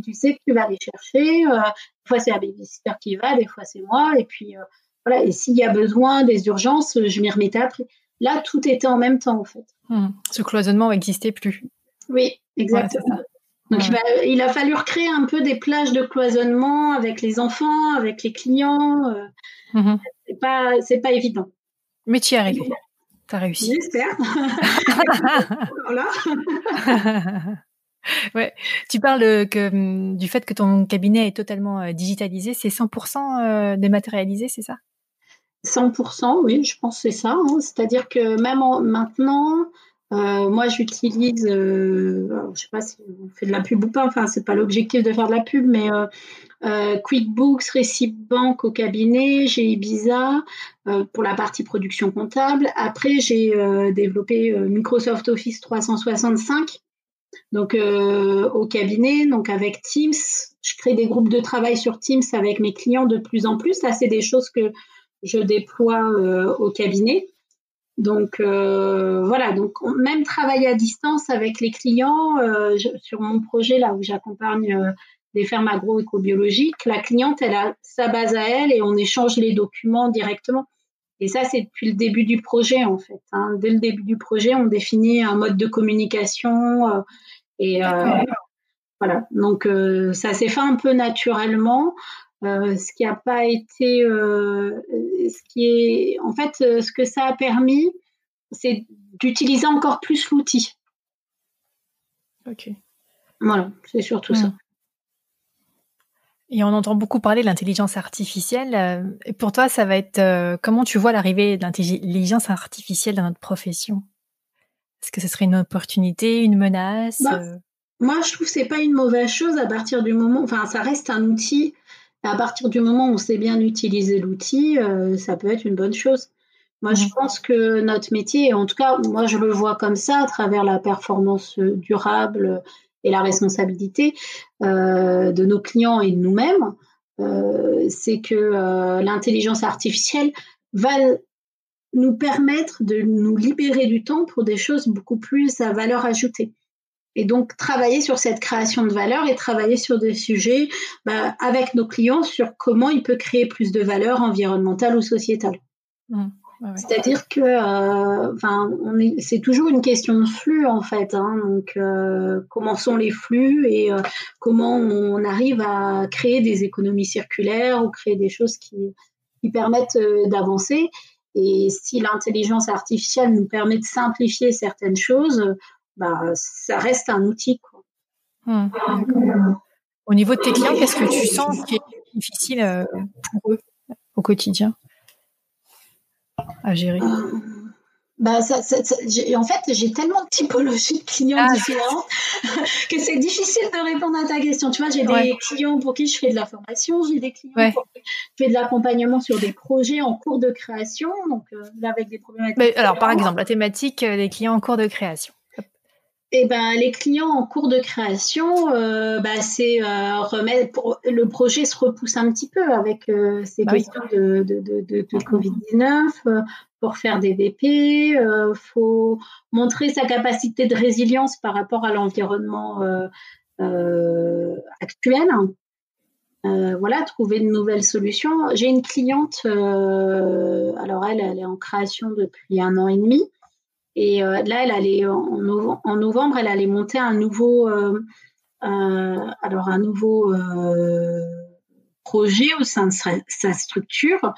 puis tu sais que tu vas les chercher. Euh, des fois, c'est la babysitter qui va, des fois, c'est moi. Et puis, euh, voilà. Et s'il y a besoin des urgences, je m'y remettais après. Là, tout était en même temps, en fait. Hmm. Ce cloisonnement n'existait plus. Oui, exactement. Donc, il, a fallu recréer un peu des plages de cloisonnement avec les enfants, avec les clients. Euh, mhm. C'est pas, c'est pas évident. Mais tu y es arrivé. Tu as réussi. J'espère. ouais. Tu parles que, hum, du fait que ton cabinet est totalement euh, digitalisé. C'est 100% euh, dématérialisé, c'est ça? 100%, oui, je pense que c'est ça. Hein. C'est-à-dire que même maintenant, euh, moi, j'utilise, je je sais pas si on fait de la pub ou pas, enfin, c'est pas l'objectif de faire de la pub, mais QuickBooks, Bank au cabinet, j'ai Ibiza pour la partie production comptable. Après, j'ai développé Microsoft Office 365 donc euh, au cabinet, donc avec Teams, je crée des groupes de travail sur Teams avec mes clients de plus en plus. Ça, c'est des choses que je déploie euh, au cabinet. Donc euh, voilà, donc même travailler à distance avec les clients sur mon projet là où j'accompagne des fermes agroécobiologiques, la cliente elle a sa base à elle et on échange les documents directement. Et ça, c'est depuis le début du projet, en fait. Hein. Dès le début du projet, on définit un mode de communication. Et euh, voilà, donc euh, ça s'est fait un peu naturellement. Euh, ce qui n'a pas été, ce qui est, en fait, ce que ça a permis, c'est d'utiliser encore plus l'outil. Ok. Voilà, c'est surtout ça. Et on entend beaucoup parler de l'intelligence artificielle. Et pour toi, ça va être comment tu vois l'arrivée de l'intelligence artificielle dans notre profession? Est-ce que ce serait une opportunité, une menace bah, euh? Moi, je trouve que c'est pas une mauvaise chose à partir du moment, enfin, ça reste un outil. À partir du moment où on sait bien utiliser l'outil, euh, ça peut être une bonne chose. Moi, je pense que notre métier, en tout cas, moi, je le vois comme ça, à travers la performance euh, durable et la responsabilité de nos clients et de nous-mêmes, c'est que l'intelligence artificielle va nous permettre de nous libérer du temps pour des choses beaucoup plus à valeur ajoutée. Et donc, travailler sur cette création de valeur et travailler sur des sujets bah, avec nos clients sur comment il peut créer plus de valeur environnementale ou sociétale. Mmh, C'est-à-dire que euh, enfin, c'est toujours une question de flux en fait. Hein. donc, euh, comment sont les flux et euh, comment on arrive à créer des économies circulaires ou créer des choses qui, qui permettent d'avancer. Et si l'intelligence artificielle nous permet de simplifier certaines choses, bah, ça reste un outil. Hum. Au niveau de tes clients, qu'est-ce que tu sens qui est difficile pour eux au quotidien? À gérer euh, bah, ça, en fait, j'ai tellement de typologies de clients ah, différents que c'est difficile de répondre à ta question. Tu vois, j'ai des clients pour qui je fais de la formation, j'ai des clients pour qui je fais de l'accompagnement sur des projets en cours de création, donc euh, avec des problématiques. alors, par exemple, la thématique euh, des clients en cours de création. Eh ben, les clients en cours de création, euh, bah, c'est remettre le projet se repousse un petit peu avec ces bah questions de, de, de, de Covid-19 pour faire des VP, il euh, faut montrer sa capacité de résilience par rapport à l'environnement euh, euh, actuel. voilà, trouver de nouvelles solutions. J'ai une cliente, alors elle, elle est en création depuis un an et demi. Et là, elle allait en, novembre, elle allait monter un nouveau, alors un nouveau projet au sein de sa structure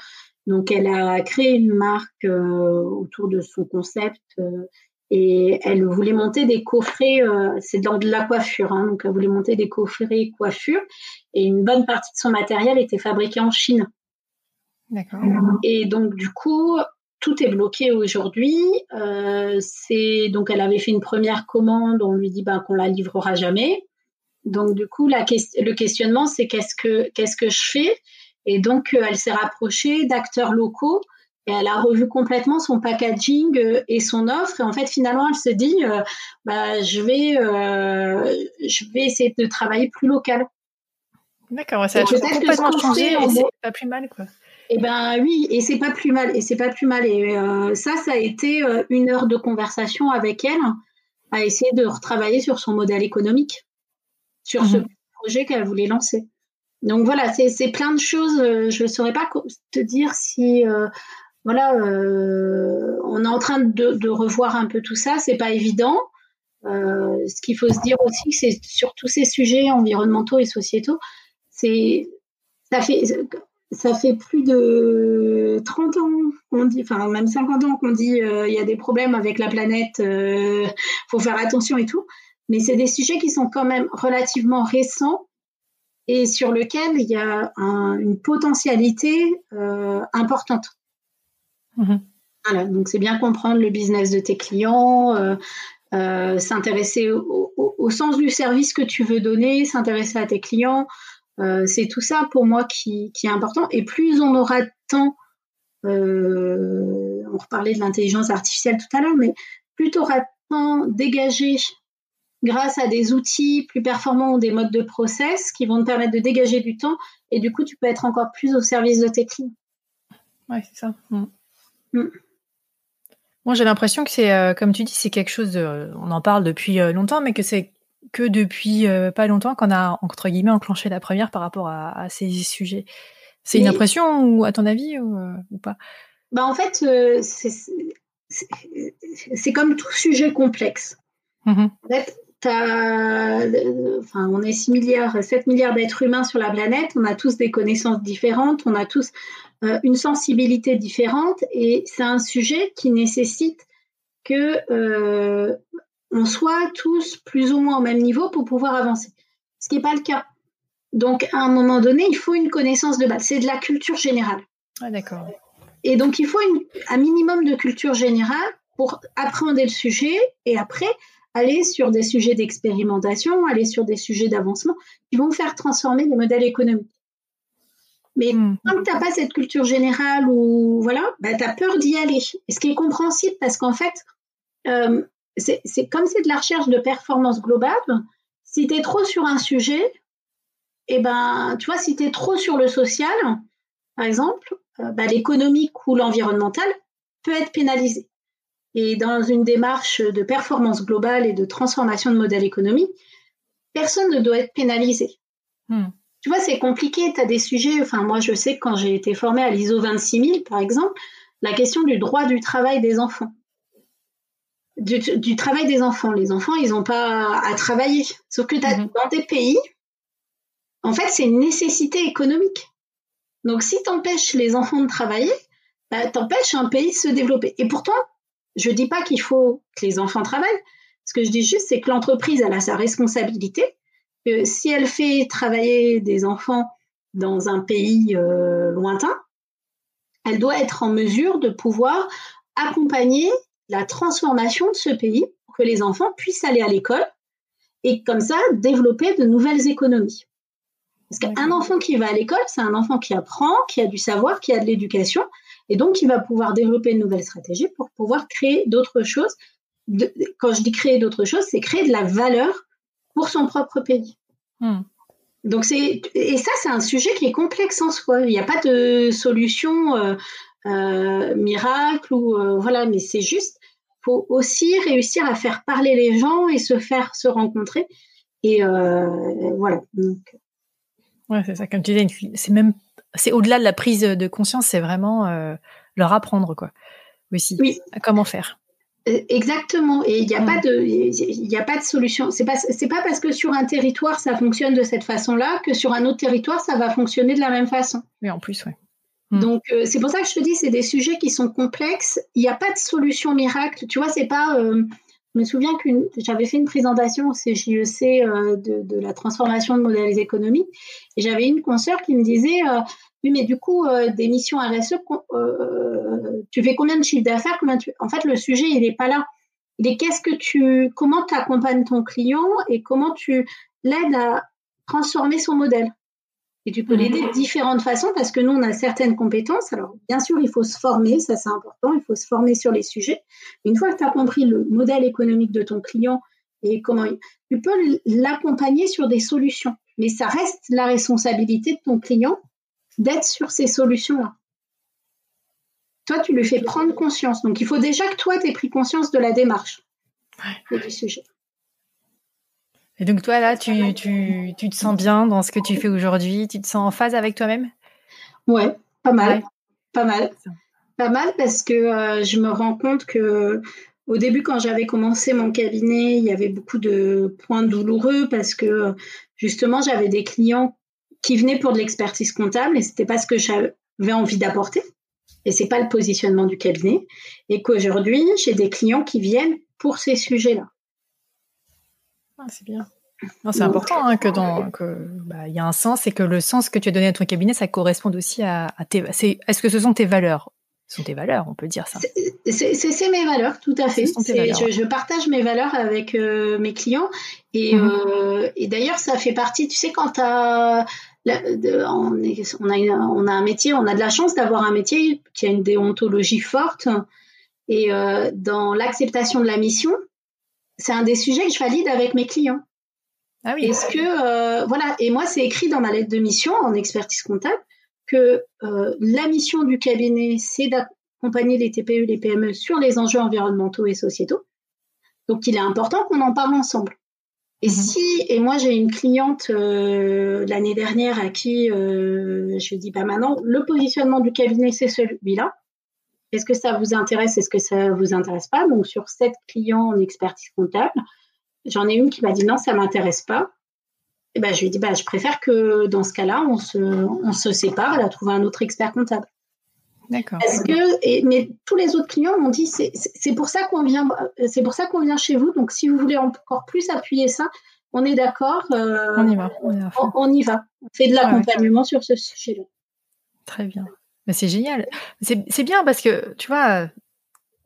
donc, elle a créé une marque euh, autour de son concept euh, Et elle voulait monter des coffrets, euh, c'est dans de la coiffure, hein, donc elle voulait monter des coffrets coiffure. Et une bonne partie de son matériel était fabriqué en Chine. D'accord. Et donc du coup, tout est bloqué aujourd'hui. Euh, c'est donc elle avait fait une première commande, on lui dit ben, qu'on la livrera jamais. Donc du coup, la le questionnement c'est qu'est-ce que qu'est-ce que je fais? Et donc elle s'est rapprochée d'acteurs locaux et elle a revu complètement son packaging euh, et son offre. Et en fait, finalement, elle se dit, euh, bah, je vais, euh, je vais essayer de travailler plus local. D'accord, ça a complètement changé, c'est pas plus mal, quoi. Eh ben oui, et c'est pas plus mal, et c'est pas plus mal. Et ça, ça a été une heure de conversation avec elle, à essayer de retravailler sur son modèle économique, sur ce mhm. projet qu'elle voulait lancer. Donc voilà, c'est plein de choses. Je ne saurais pas te dire si voilà, euh, on est en train de, revoir un peu tout ça. C'est pas évident. Euh, ce qu'il faut se dire aussi, c'est sur tous ces sujets environnementaux et sociétaux, c'est ça fait ça fait plus de 30 ans qu'on dit, enfin même 50 ans qu'on dit euh, il y a des problèmes avec la planète, euh, faut faire attention et tout. Mais c'est des sujets qui sont quand même relativement récents et sur lesquels il y a une potentialité importante. Mhm. Voilà, donc c'est bien comprendre le business de tes clients, euh, euh, s'intéresser au, sens du service que tu veux donner, s'intéresser à tes clients. Euh, c'est tout ça pour moi qui, est important. Et plus on aura de temps, on reparlait de l'intelligence artificielle tout à l'heure, mais plus tu auras de temps dégagé grâce à des outils plus performants ou des modes de process qui vont te permettre de dégager du temps et du coup tu peux être encore plus au service de tes clients. Ouais, c'est ça. Mm. Mm. Moi, j'ai l'impression que c'est, euh, comme tu dis, c'est quelque chose, on en parle depuis euh, longtemps, mais que c'est que depuis euh, pas longtemps qu'on a, entre guillemets, enclenché la première par rapport à, ces sujets. C'est une impression, ou à ton avis, ou, pas? Bah En fait, c'est comme tout sujet complexe. Mm-hmm. En fait, enfin, on est 6 milliards, 7 milliards d'êtres humains sur la planète, on a tous des connaissances différentes, on a tous euh, une sensibilité différente et c'est un sujet qui nécessite que euh, on soit tous plus ou moins au même niveau pour pouvoir avancer. Ce qui n'est pas le cas. Donc, à un moment donné, il faut une connaissance de base. C'est de la culture générale. Ah, d'accord. Et donc, il faut un minimum de culture générale pour appréhender le sujet et après aller sur des sujets d'expérimentation, aller sur des sujets d'avancement qui vont faire transformer les modèles économiques. Mais mmh. que tu n'as pas cette culture générale ou voilà, bah, tu as peur d'y aller. Et ce qui est compréhensible parce qu'en fait, euh, c'est comme c'est de la recherche de performance globale. Si tu es trop sur un sujet, et eh ben, tu vois, si tu es trop sur le social, par exemple, euh, bah, l'économique ou l'environnemental peut être pénalisé. Et dans une démarche de performance globale et de transformation de modèle économique, personne ne doit être pénalisé. Mmh tu vois, c'est compliqué. Tu as des sujets. Enfin, moi, je sais que quand j'ai été formée à l'ISO 26000, par exemple, la question du droit du travail des enfants. Du, travail des enfants. Les enfants, ils n'ont pas à travailler. Sauf que as, mhm. dans des pays, en fait, c'est une nécessité économique. Donc, si tu empêches les enfants de travailler, bah, tu empêches un pays de se développer. Et pourtant, je ne dis pas qu'il faut que les enfants travaillent. Ce que je dis juste, c'est que l'entreprise, elle a sa responsabilité que si elle fait travailler des enfants dans un pays euh, lointain, elle doit être en mesure de pouvoir accompagner la transformation de ce pays pour que les enfants puissent aller à l'école et comme ça développer de nouvelles économies. Parce qu'un enfant qui va à l'école, c'est un enfant qui apprend, qui a du savoir, qui a de l'éducation, et donc il va pouvoir développer une nouvelle stratégie pour pouvoir créer d'autres choses. quand je dis créer d'autres choses, c'est créer de la valeur pour son propre pays. Hmm. Donc c'est et ça c'est un sujet qui est complexe en soi. Il n'y a pas de solution euh, euh, miracle ou euh, voilà, mais c'est juste faut aussi réussir à faire parler les gens et se faire se rencontrer et voilà. Donc. Ouais, c'est ça. Comme tu dis, c'est même c'est au-delà de la prise de conscience, c'est vraiment leur apprendre quoi. Aussi. Oui. comment faire. Euh, exactement. Et il n'y a, pas de, il a pas de solution. C'est pas, c'est pas parce que sur un territoire ça fonctionne de cette façon-là que sur un autre territoire ça va fonctionner de la même façon. Mais en plus, oui. Hmm. Donc c'est pour ça que je te dis, c'est des sujets qui sont complexes. Il n'y a pas de solution miracle. Tu vois, c'est pas. je me souviens que j'avais fait une présentation au CJEC e de, de, la transformation de modèles économiques et j'avais une consoeur qui me disait oui, mais du coup, des missions RSE, tu fais combien de chiffres d'affaires? En fait, le sujet, il n'est pas là. Il est qu'est-ce que tu, comment tu accompagnes ton client et comment tu l'aides à transformer son modèle? Et tu peux mhm. l'aider de différentes façons parce que nous, on a certaines compétences. Alors, bien sûr, il faut se former, ça c'est important, il faut se former sur les sujets. Une fois que tu as compris le modèle économique de ton client et comment tu peux l'accompagner sur des solutions. Mais ça reste la responsabilité de ton client d'être sur ces solutions-là. Toi, tu lui fais prendre conscience. Donc, il faut déjà que toi, tu aies pris conscience de la démarche et du sujet. Et donc, toi, là, tu, te sens bien dans ce que tu fais aujourd'hui? Tu te sens en phase avec toi-même? Ouais, pas mal. Pas mal. Pas mal parce que euh, je me rends compte que au début, quand j'avais commencé mon cabinet, il y avait beaucoup de points douloureux parce que justement, j'avais des clients qui venaient pour de l'expertise comptable et c'était pas ce que j'avais envie d'apporter et c'est pas le positionnement du cabinet, et qu'aujourd'hui, j'ai des clients qui viennent pour ces sujets-là. Ah, c'est bien. C'est important hein, que dans que bah, y a un sens et que le sens que tu as donné à ton cabinet, ça corresponde aussi à, tes. Est-ce que ce sont tes valeurs? Ce sont tes valeurs, on peut dire ça. C'est mes valeurs, tout à fait. je, partage mes valeurs avec euh, mes clients et, mhm. euh, et d'ailleurs, ça fait partie. Tu sais, quand tu as on, a, un métier, on a de la chance d'avoir un métier qui a une déontologie forte. Et euh, dans l'acceptation de la mission, c'est un des sujets que je valide avec mes clients. Ah oui. Est-ce que euh, voilà et moi c'est écrit dans ma lettre de mission en expertise comptable que euh, la mission du cabinet c'est d'accompagner les TPE, les PME sur les enjeux environnementaux et sociétaux. Donc il est important qu'on en parle ensemble. Et mhm. si, et moi j'ai une cliente euh, l'année dernière à qui je dis bah maintenant le positionnement du cabinet c'est celui-là. Est-ce que ça vous intéresse Est-ce que ça vous intéresse pas? Donc sur sept clients en expertise comptable, j'en ai une qui m'a dit non ça m'intéresse pas. Et ben je lui ai dit bah je préfère que dans ce cas-là on se on se sépare, elle a trouvé un autre expert comptable. D'accord. Parce que, mais tous les autres clients m'ont dit, c'est pour ça qu'on vient, c'est pour ça qu'on vient chez vous. Donc, si vous voulez encore plus appuyer ça, on est d'accord. Euh, on y va. On, y va. On fait de ah l'accompagnement sur ce sujet-là. Très bien. Mais c'est génial. C'est bien parce que, tu vois,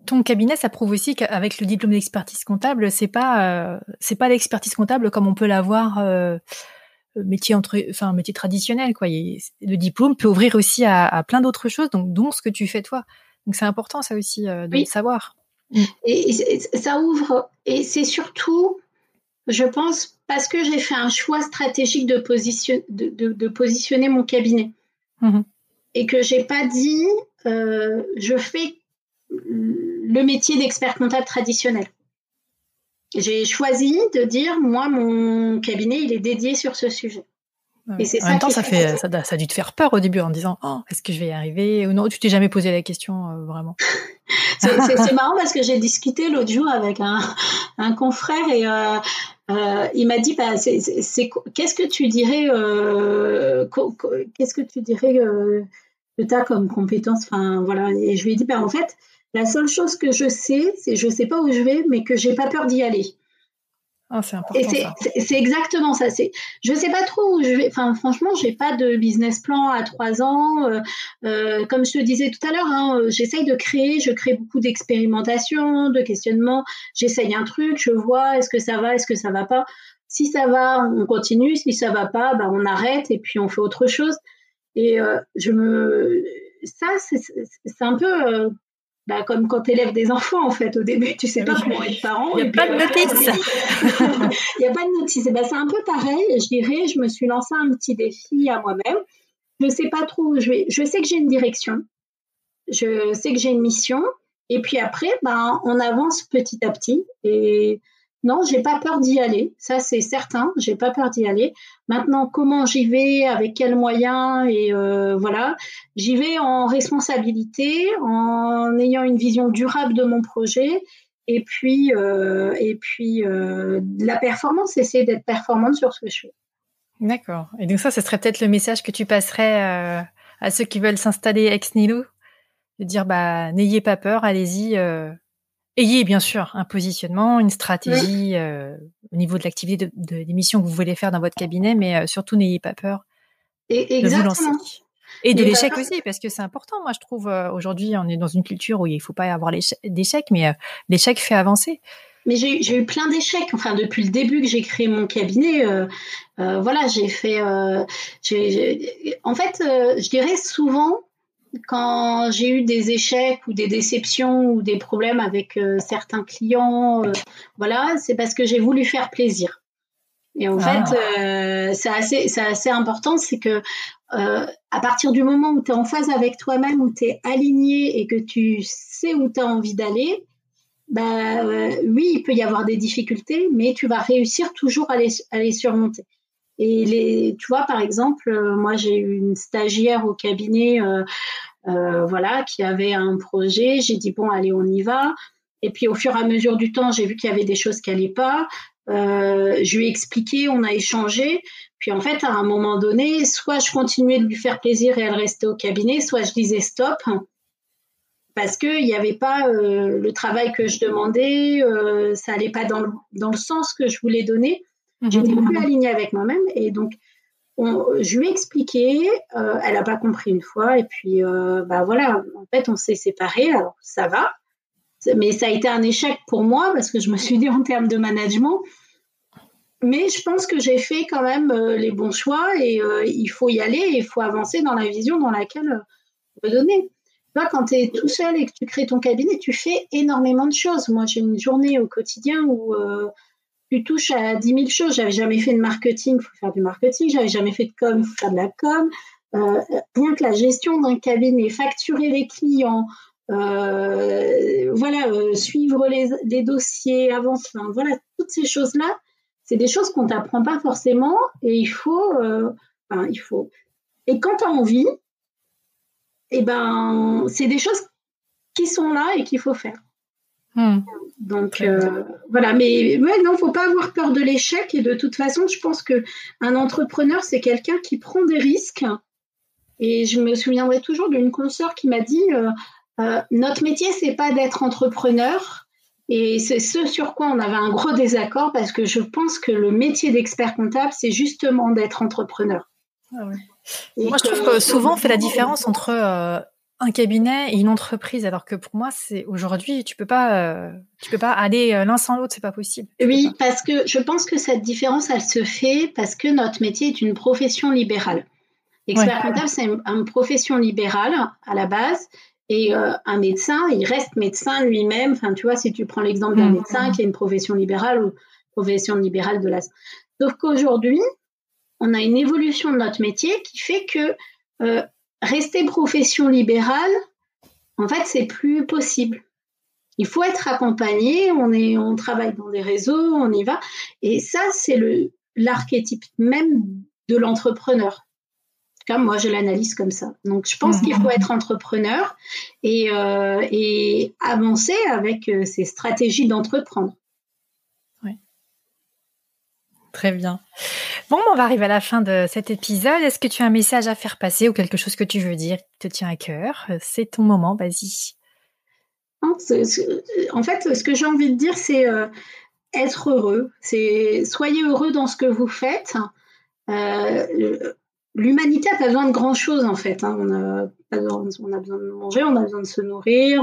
ton cabinet, ça prouve aussi qu'avec le diplôme d'expertise comptable, c'est pas, euh, c'est pas l'expertise comptable comme on peut l'avoir. Euh, métier entre, enfin métier traditionnel quoi. le diplôme peut ouvrir aussi à, plein d'autres choses, donc dont ce que tu fais toi. Donc c'est important ça aussi euh, de le savoir. Et, ça ouvre et c'est surtout, je pense, parce que j'ai fait un choix stratégique de, position, de, positionner mon cabinet mm-hmm. Et que j'ai pas dit euh, je fais le métier d'expert comptable traditionnel. J'ai choisi de dire, moi, mon cabinet, il est dédié sur ce sujet. Et c'est en même temps, ça, fait, ça, a dû te faire peur au début en disant oh, est-ce que je vais y arriver ou non? Tu t'es jamais posé la question euh, vraiment? C'est marrant parce que j'ai discuté l'autre jour avec un, un confrère et euh, euh, il m'a dit bah, c'est qu'est-ce que tu dirais qu'est-ce que tu dirais que tu as comme compétence Enfin voilà et je lui ai dit bah, en fait la seule chose que je sais, c'est je sais pas où je vais, mais que j'ai pas peur d'y aller. Ah, c'est important. Et c'est exactement ça. C'est, je sais pas trop où je vais. Enfin, franchement, j'ai pas de business plan à trois ans. Euh, euh, comme je te disais tout à l'heure, hein, j'essaye de créer. Je crée beaucoup d'expérimentation, de questionnement. J'essaye un truc, je vois est-ce que ça va, est-ce que ça va pas. Si ça va, on continue. Si ça va pas, bah, on arrête et puis on fait autre chose. Et euh, je me, ça, c'est un peu bah, comme quand tu élèves des enfants, en fait. Au début, tu sais pas comment être parent. Il n'y a, pas de notice. Il n'y a pas de notice. C'est un peu pareil. Je dirais, je me suis lancé un petit défi à moi-même. Je ne sais pas trop où je vais. Je sais que j'ai une direction. Je sais que j'ai une mission. Et puis après, bah, on avance petit à petit. Et non, j'ai pas peur d'y aller, ça c'est certain, j'ai pas peur d'y aller. Maintenant, comment j'y vais, avec quels moyens et euh, voilà, j'y vais en responsabilité, en ayant une vision durable de mon projet et puis euh, et puis euh, la performance, essayer d'être performante sur ce que je. D'accord. Et donc ça, ce serait peut-être le message que tu passerais à ceux qui veulent s'installer ex nihilo, de dire bah n'ayez pas peur, allez-y. Euh, ayez bien sûr un positionnement, une stratégie euh, au niveau de l'activité de, l'émission que vous voulez faire dans votre cabinet, mais euh, surtout n'ayez pas peur Et, de vous lancer. Et de l'échec aussi, parce que c'est important. Moi, je trouve aujourd'hui, on est dans une culture où il faut pas avoir d'échec, mais l'échec fait avancer. Mais j'ai eu plein d'échecs. Enfin, depuis le début que j'ai créé mon cabinet, euh, euh, voilà, j'ai fait. Euh, en fait, je dirais souvent quand j'ai eu des échecs ou des déceptions ou des problèmes avec certains clients, voilà, c'est parce que j'ai voulu faire plaisir. Et en ah. fait, c'est assez, assez important, c'est que à partir du moment où tu es en phase avec toi-même, où tu es aligné et que tu sais où tu as envie d'aller, bah, euh, oui, il peut y avoir des difficultés, mais tu vas réussir toujours à les, à les surmonter. Et les, tu vois, par exemple, euh, moi j'ai eu une stagiaire au cabinet, euh, voilà, qui avait un projet. J'ai dit bon, allez, on y va. Et puis au fur et à mesure du temps, j'ai vu qu'il y avait des choses qui n'allaient pas. je lui ai expliqué, on a échangé. Puis en fait, à un moment donné, soit je continuais de lui faire plaisir et elle restait au cabinet, soit je disais stop parce qu'il n'y avait pas euh, le travail que je demandais, euh, ça n'allait pas dans le, dans le, sens que je voulais donner. Mhm. J'étais plus alignée avec moi-même et donc je lui ai expliqué, euh, elle n'a pas compris une fois et puis bah voilà, en fait on s'est séparés, alors ça va, mais ça a été un échec pour moi parce que je me suis dit en termes de management, mais je pense que j'ai fait quand même les bons choix et il faut y aller, il faut avancer dans la vision dans laquelle on veut donner quand tu es tout seul et que tu crées ton cabinet, tu fais énormément de choses. Moi, j'ai une journée au quotidien où euh, tu touches à 10 000 choses. J'avais jamais fait de marketing, faut faire du marketing. J'avais jamais fait de com, faut faire de la com. Euh, rien que la gestion d'un cabinet, facturer les clients, euh, voilà, suivre les, dossiers, avancer, voilà, toutes ces choses-là, c'est des choses qu'on t'apprend pas forcément et il faut, enfin, il faut. Et quand tu as envie, eh ben, c'est des choses qui sont là et qu'il faut faire. Hmm. Donc euh, voilà, mais ouais, non, faut pas avoir peur de l'échec et de toute façon, je pense que un entrepreneur c'est quelqu'un qui prend des risques. Et je me souviendrai toujours d'une consoeur qui m'a dit euh, euh, notre métier c'est pas d'être entrepreneur et c'est ce sur quoi on avait un gros désaccord parce que je pense que le métier d'expert comptable c'est justement d'être entrepreneur. Ah moi, je trouve que souvent on fait la différence entre euh, un cabinet et une entreprise, alors que pour moi, c'est aujourd'hui, tu peux pas, euh, tu peux pas aller euh, l'un sans l'autre, c'est pas possible. Oui, parce que je pense que cette différence, elle se fait parce que notre métier est une profession libérale. Expert comptable, c'est une, profession libérale à la base. Et un médecin, il reste médecin lui-même. Enfin, tu vois, si tu prends l'exemple d'un mmh. médecin qui est une profession libérale ou profession libérale de la. Sauf qu'aujourd'hui, on a une évolution de notre métier qui fait que euh, rester profession libérale, en fait, c'est plus possible. Il faut être accompagné, on, est, on travaille dans des réseaux, on y va. Et ça, c'est l'archétype même de l'entrepreneur. Comme moi, je l'analyse comme ça. Donc, je pense qu'il faut être entrepreneur et, euh, et avancer avec euh, ces stratégies d'entreprendre. Très bien. Bon, on va arriver à la fin de cet épisode. Est-ce que tu as un message à faire passer ou quelque chose que tu veux dire qui te tient à cœur? C'est ton moment, vas-y. En fait, ce que j'ai envie de dire, c'est euh, être heureux. C'est soyez heureux dans ce que vous faites. Euh, l'humanité n'a pas besoin de grand chose en fait. Hein. On, a besoin, de manger, on a besoin de se nourrir,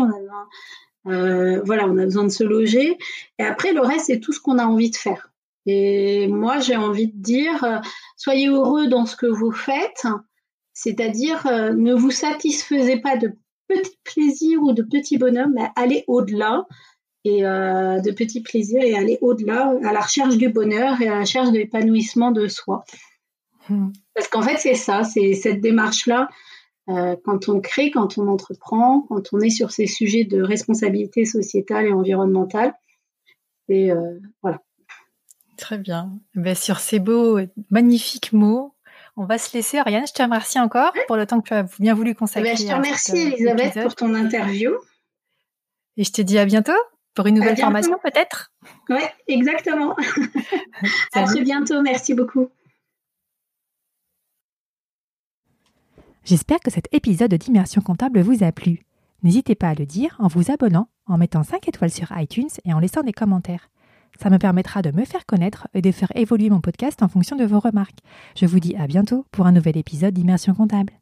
euh, voilà, on a besoin de se loger. Et après, le reste, c'est tout ce qu'on a envie de faire. Et moi, j'ai envie de dire, euh, soyez heureux dans ce que vous faites, c'est-à-dire euh, ne vous satisfaisez pas de petits plaisirs ou de petits bonhommes, mais allez au-delà et euh, de petits plaisirs et allez au-delà à la recherche du bonheur et à la recherche de l'épanouissement de soi. Hmm. Parce qu'en fait, c'est ça, c'est cette démarche-là. quand on crée, quand on entreprend, quand on est sur ces sujets de responsabilité sociétale et environnementale, et voilà. Très bien. Ben, sur ces beaux, magnifiques mots, on va se laisser. Ariane, je te remercie encore pour le temps que tu as bien voulu consacrer. Ben, je te remercie, Elisabeth, pour ton interview. Et je te dis à bientôt pour une nouvelle formation, peut-être. Oui, exactement. à très bientôt. Merci beaucoup. J'espère que cet épisode d'Immersion comptable vous a plu. N'hésitez pas à le dire en vous abonnant, en mettant 5 étoiles sur iTunes et en laissant des commentaires. Ça me permettra de me faire connaître et de faire évoluer mon podcast en fonction de vos remarques. Je vous dis à bientôt pour un nouvel épisode d'Immersion comptable.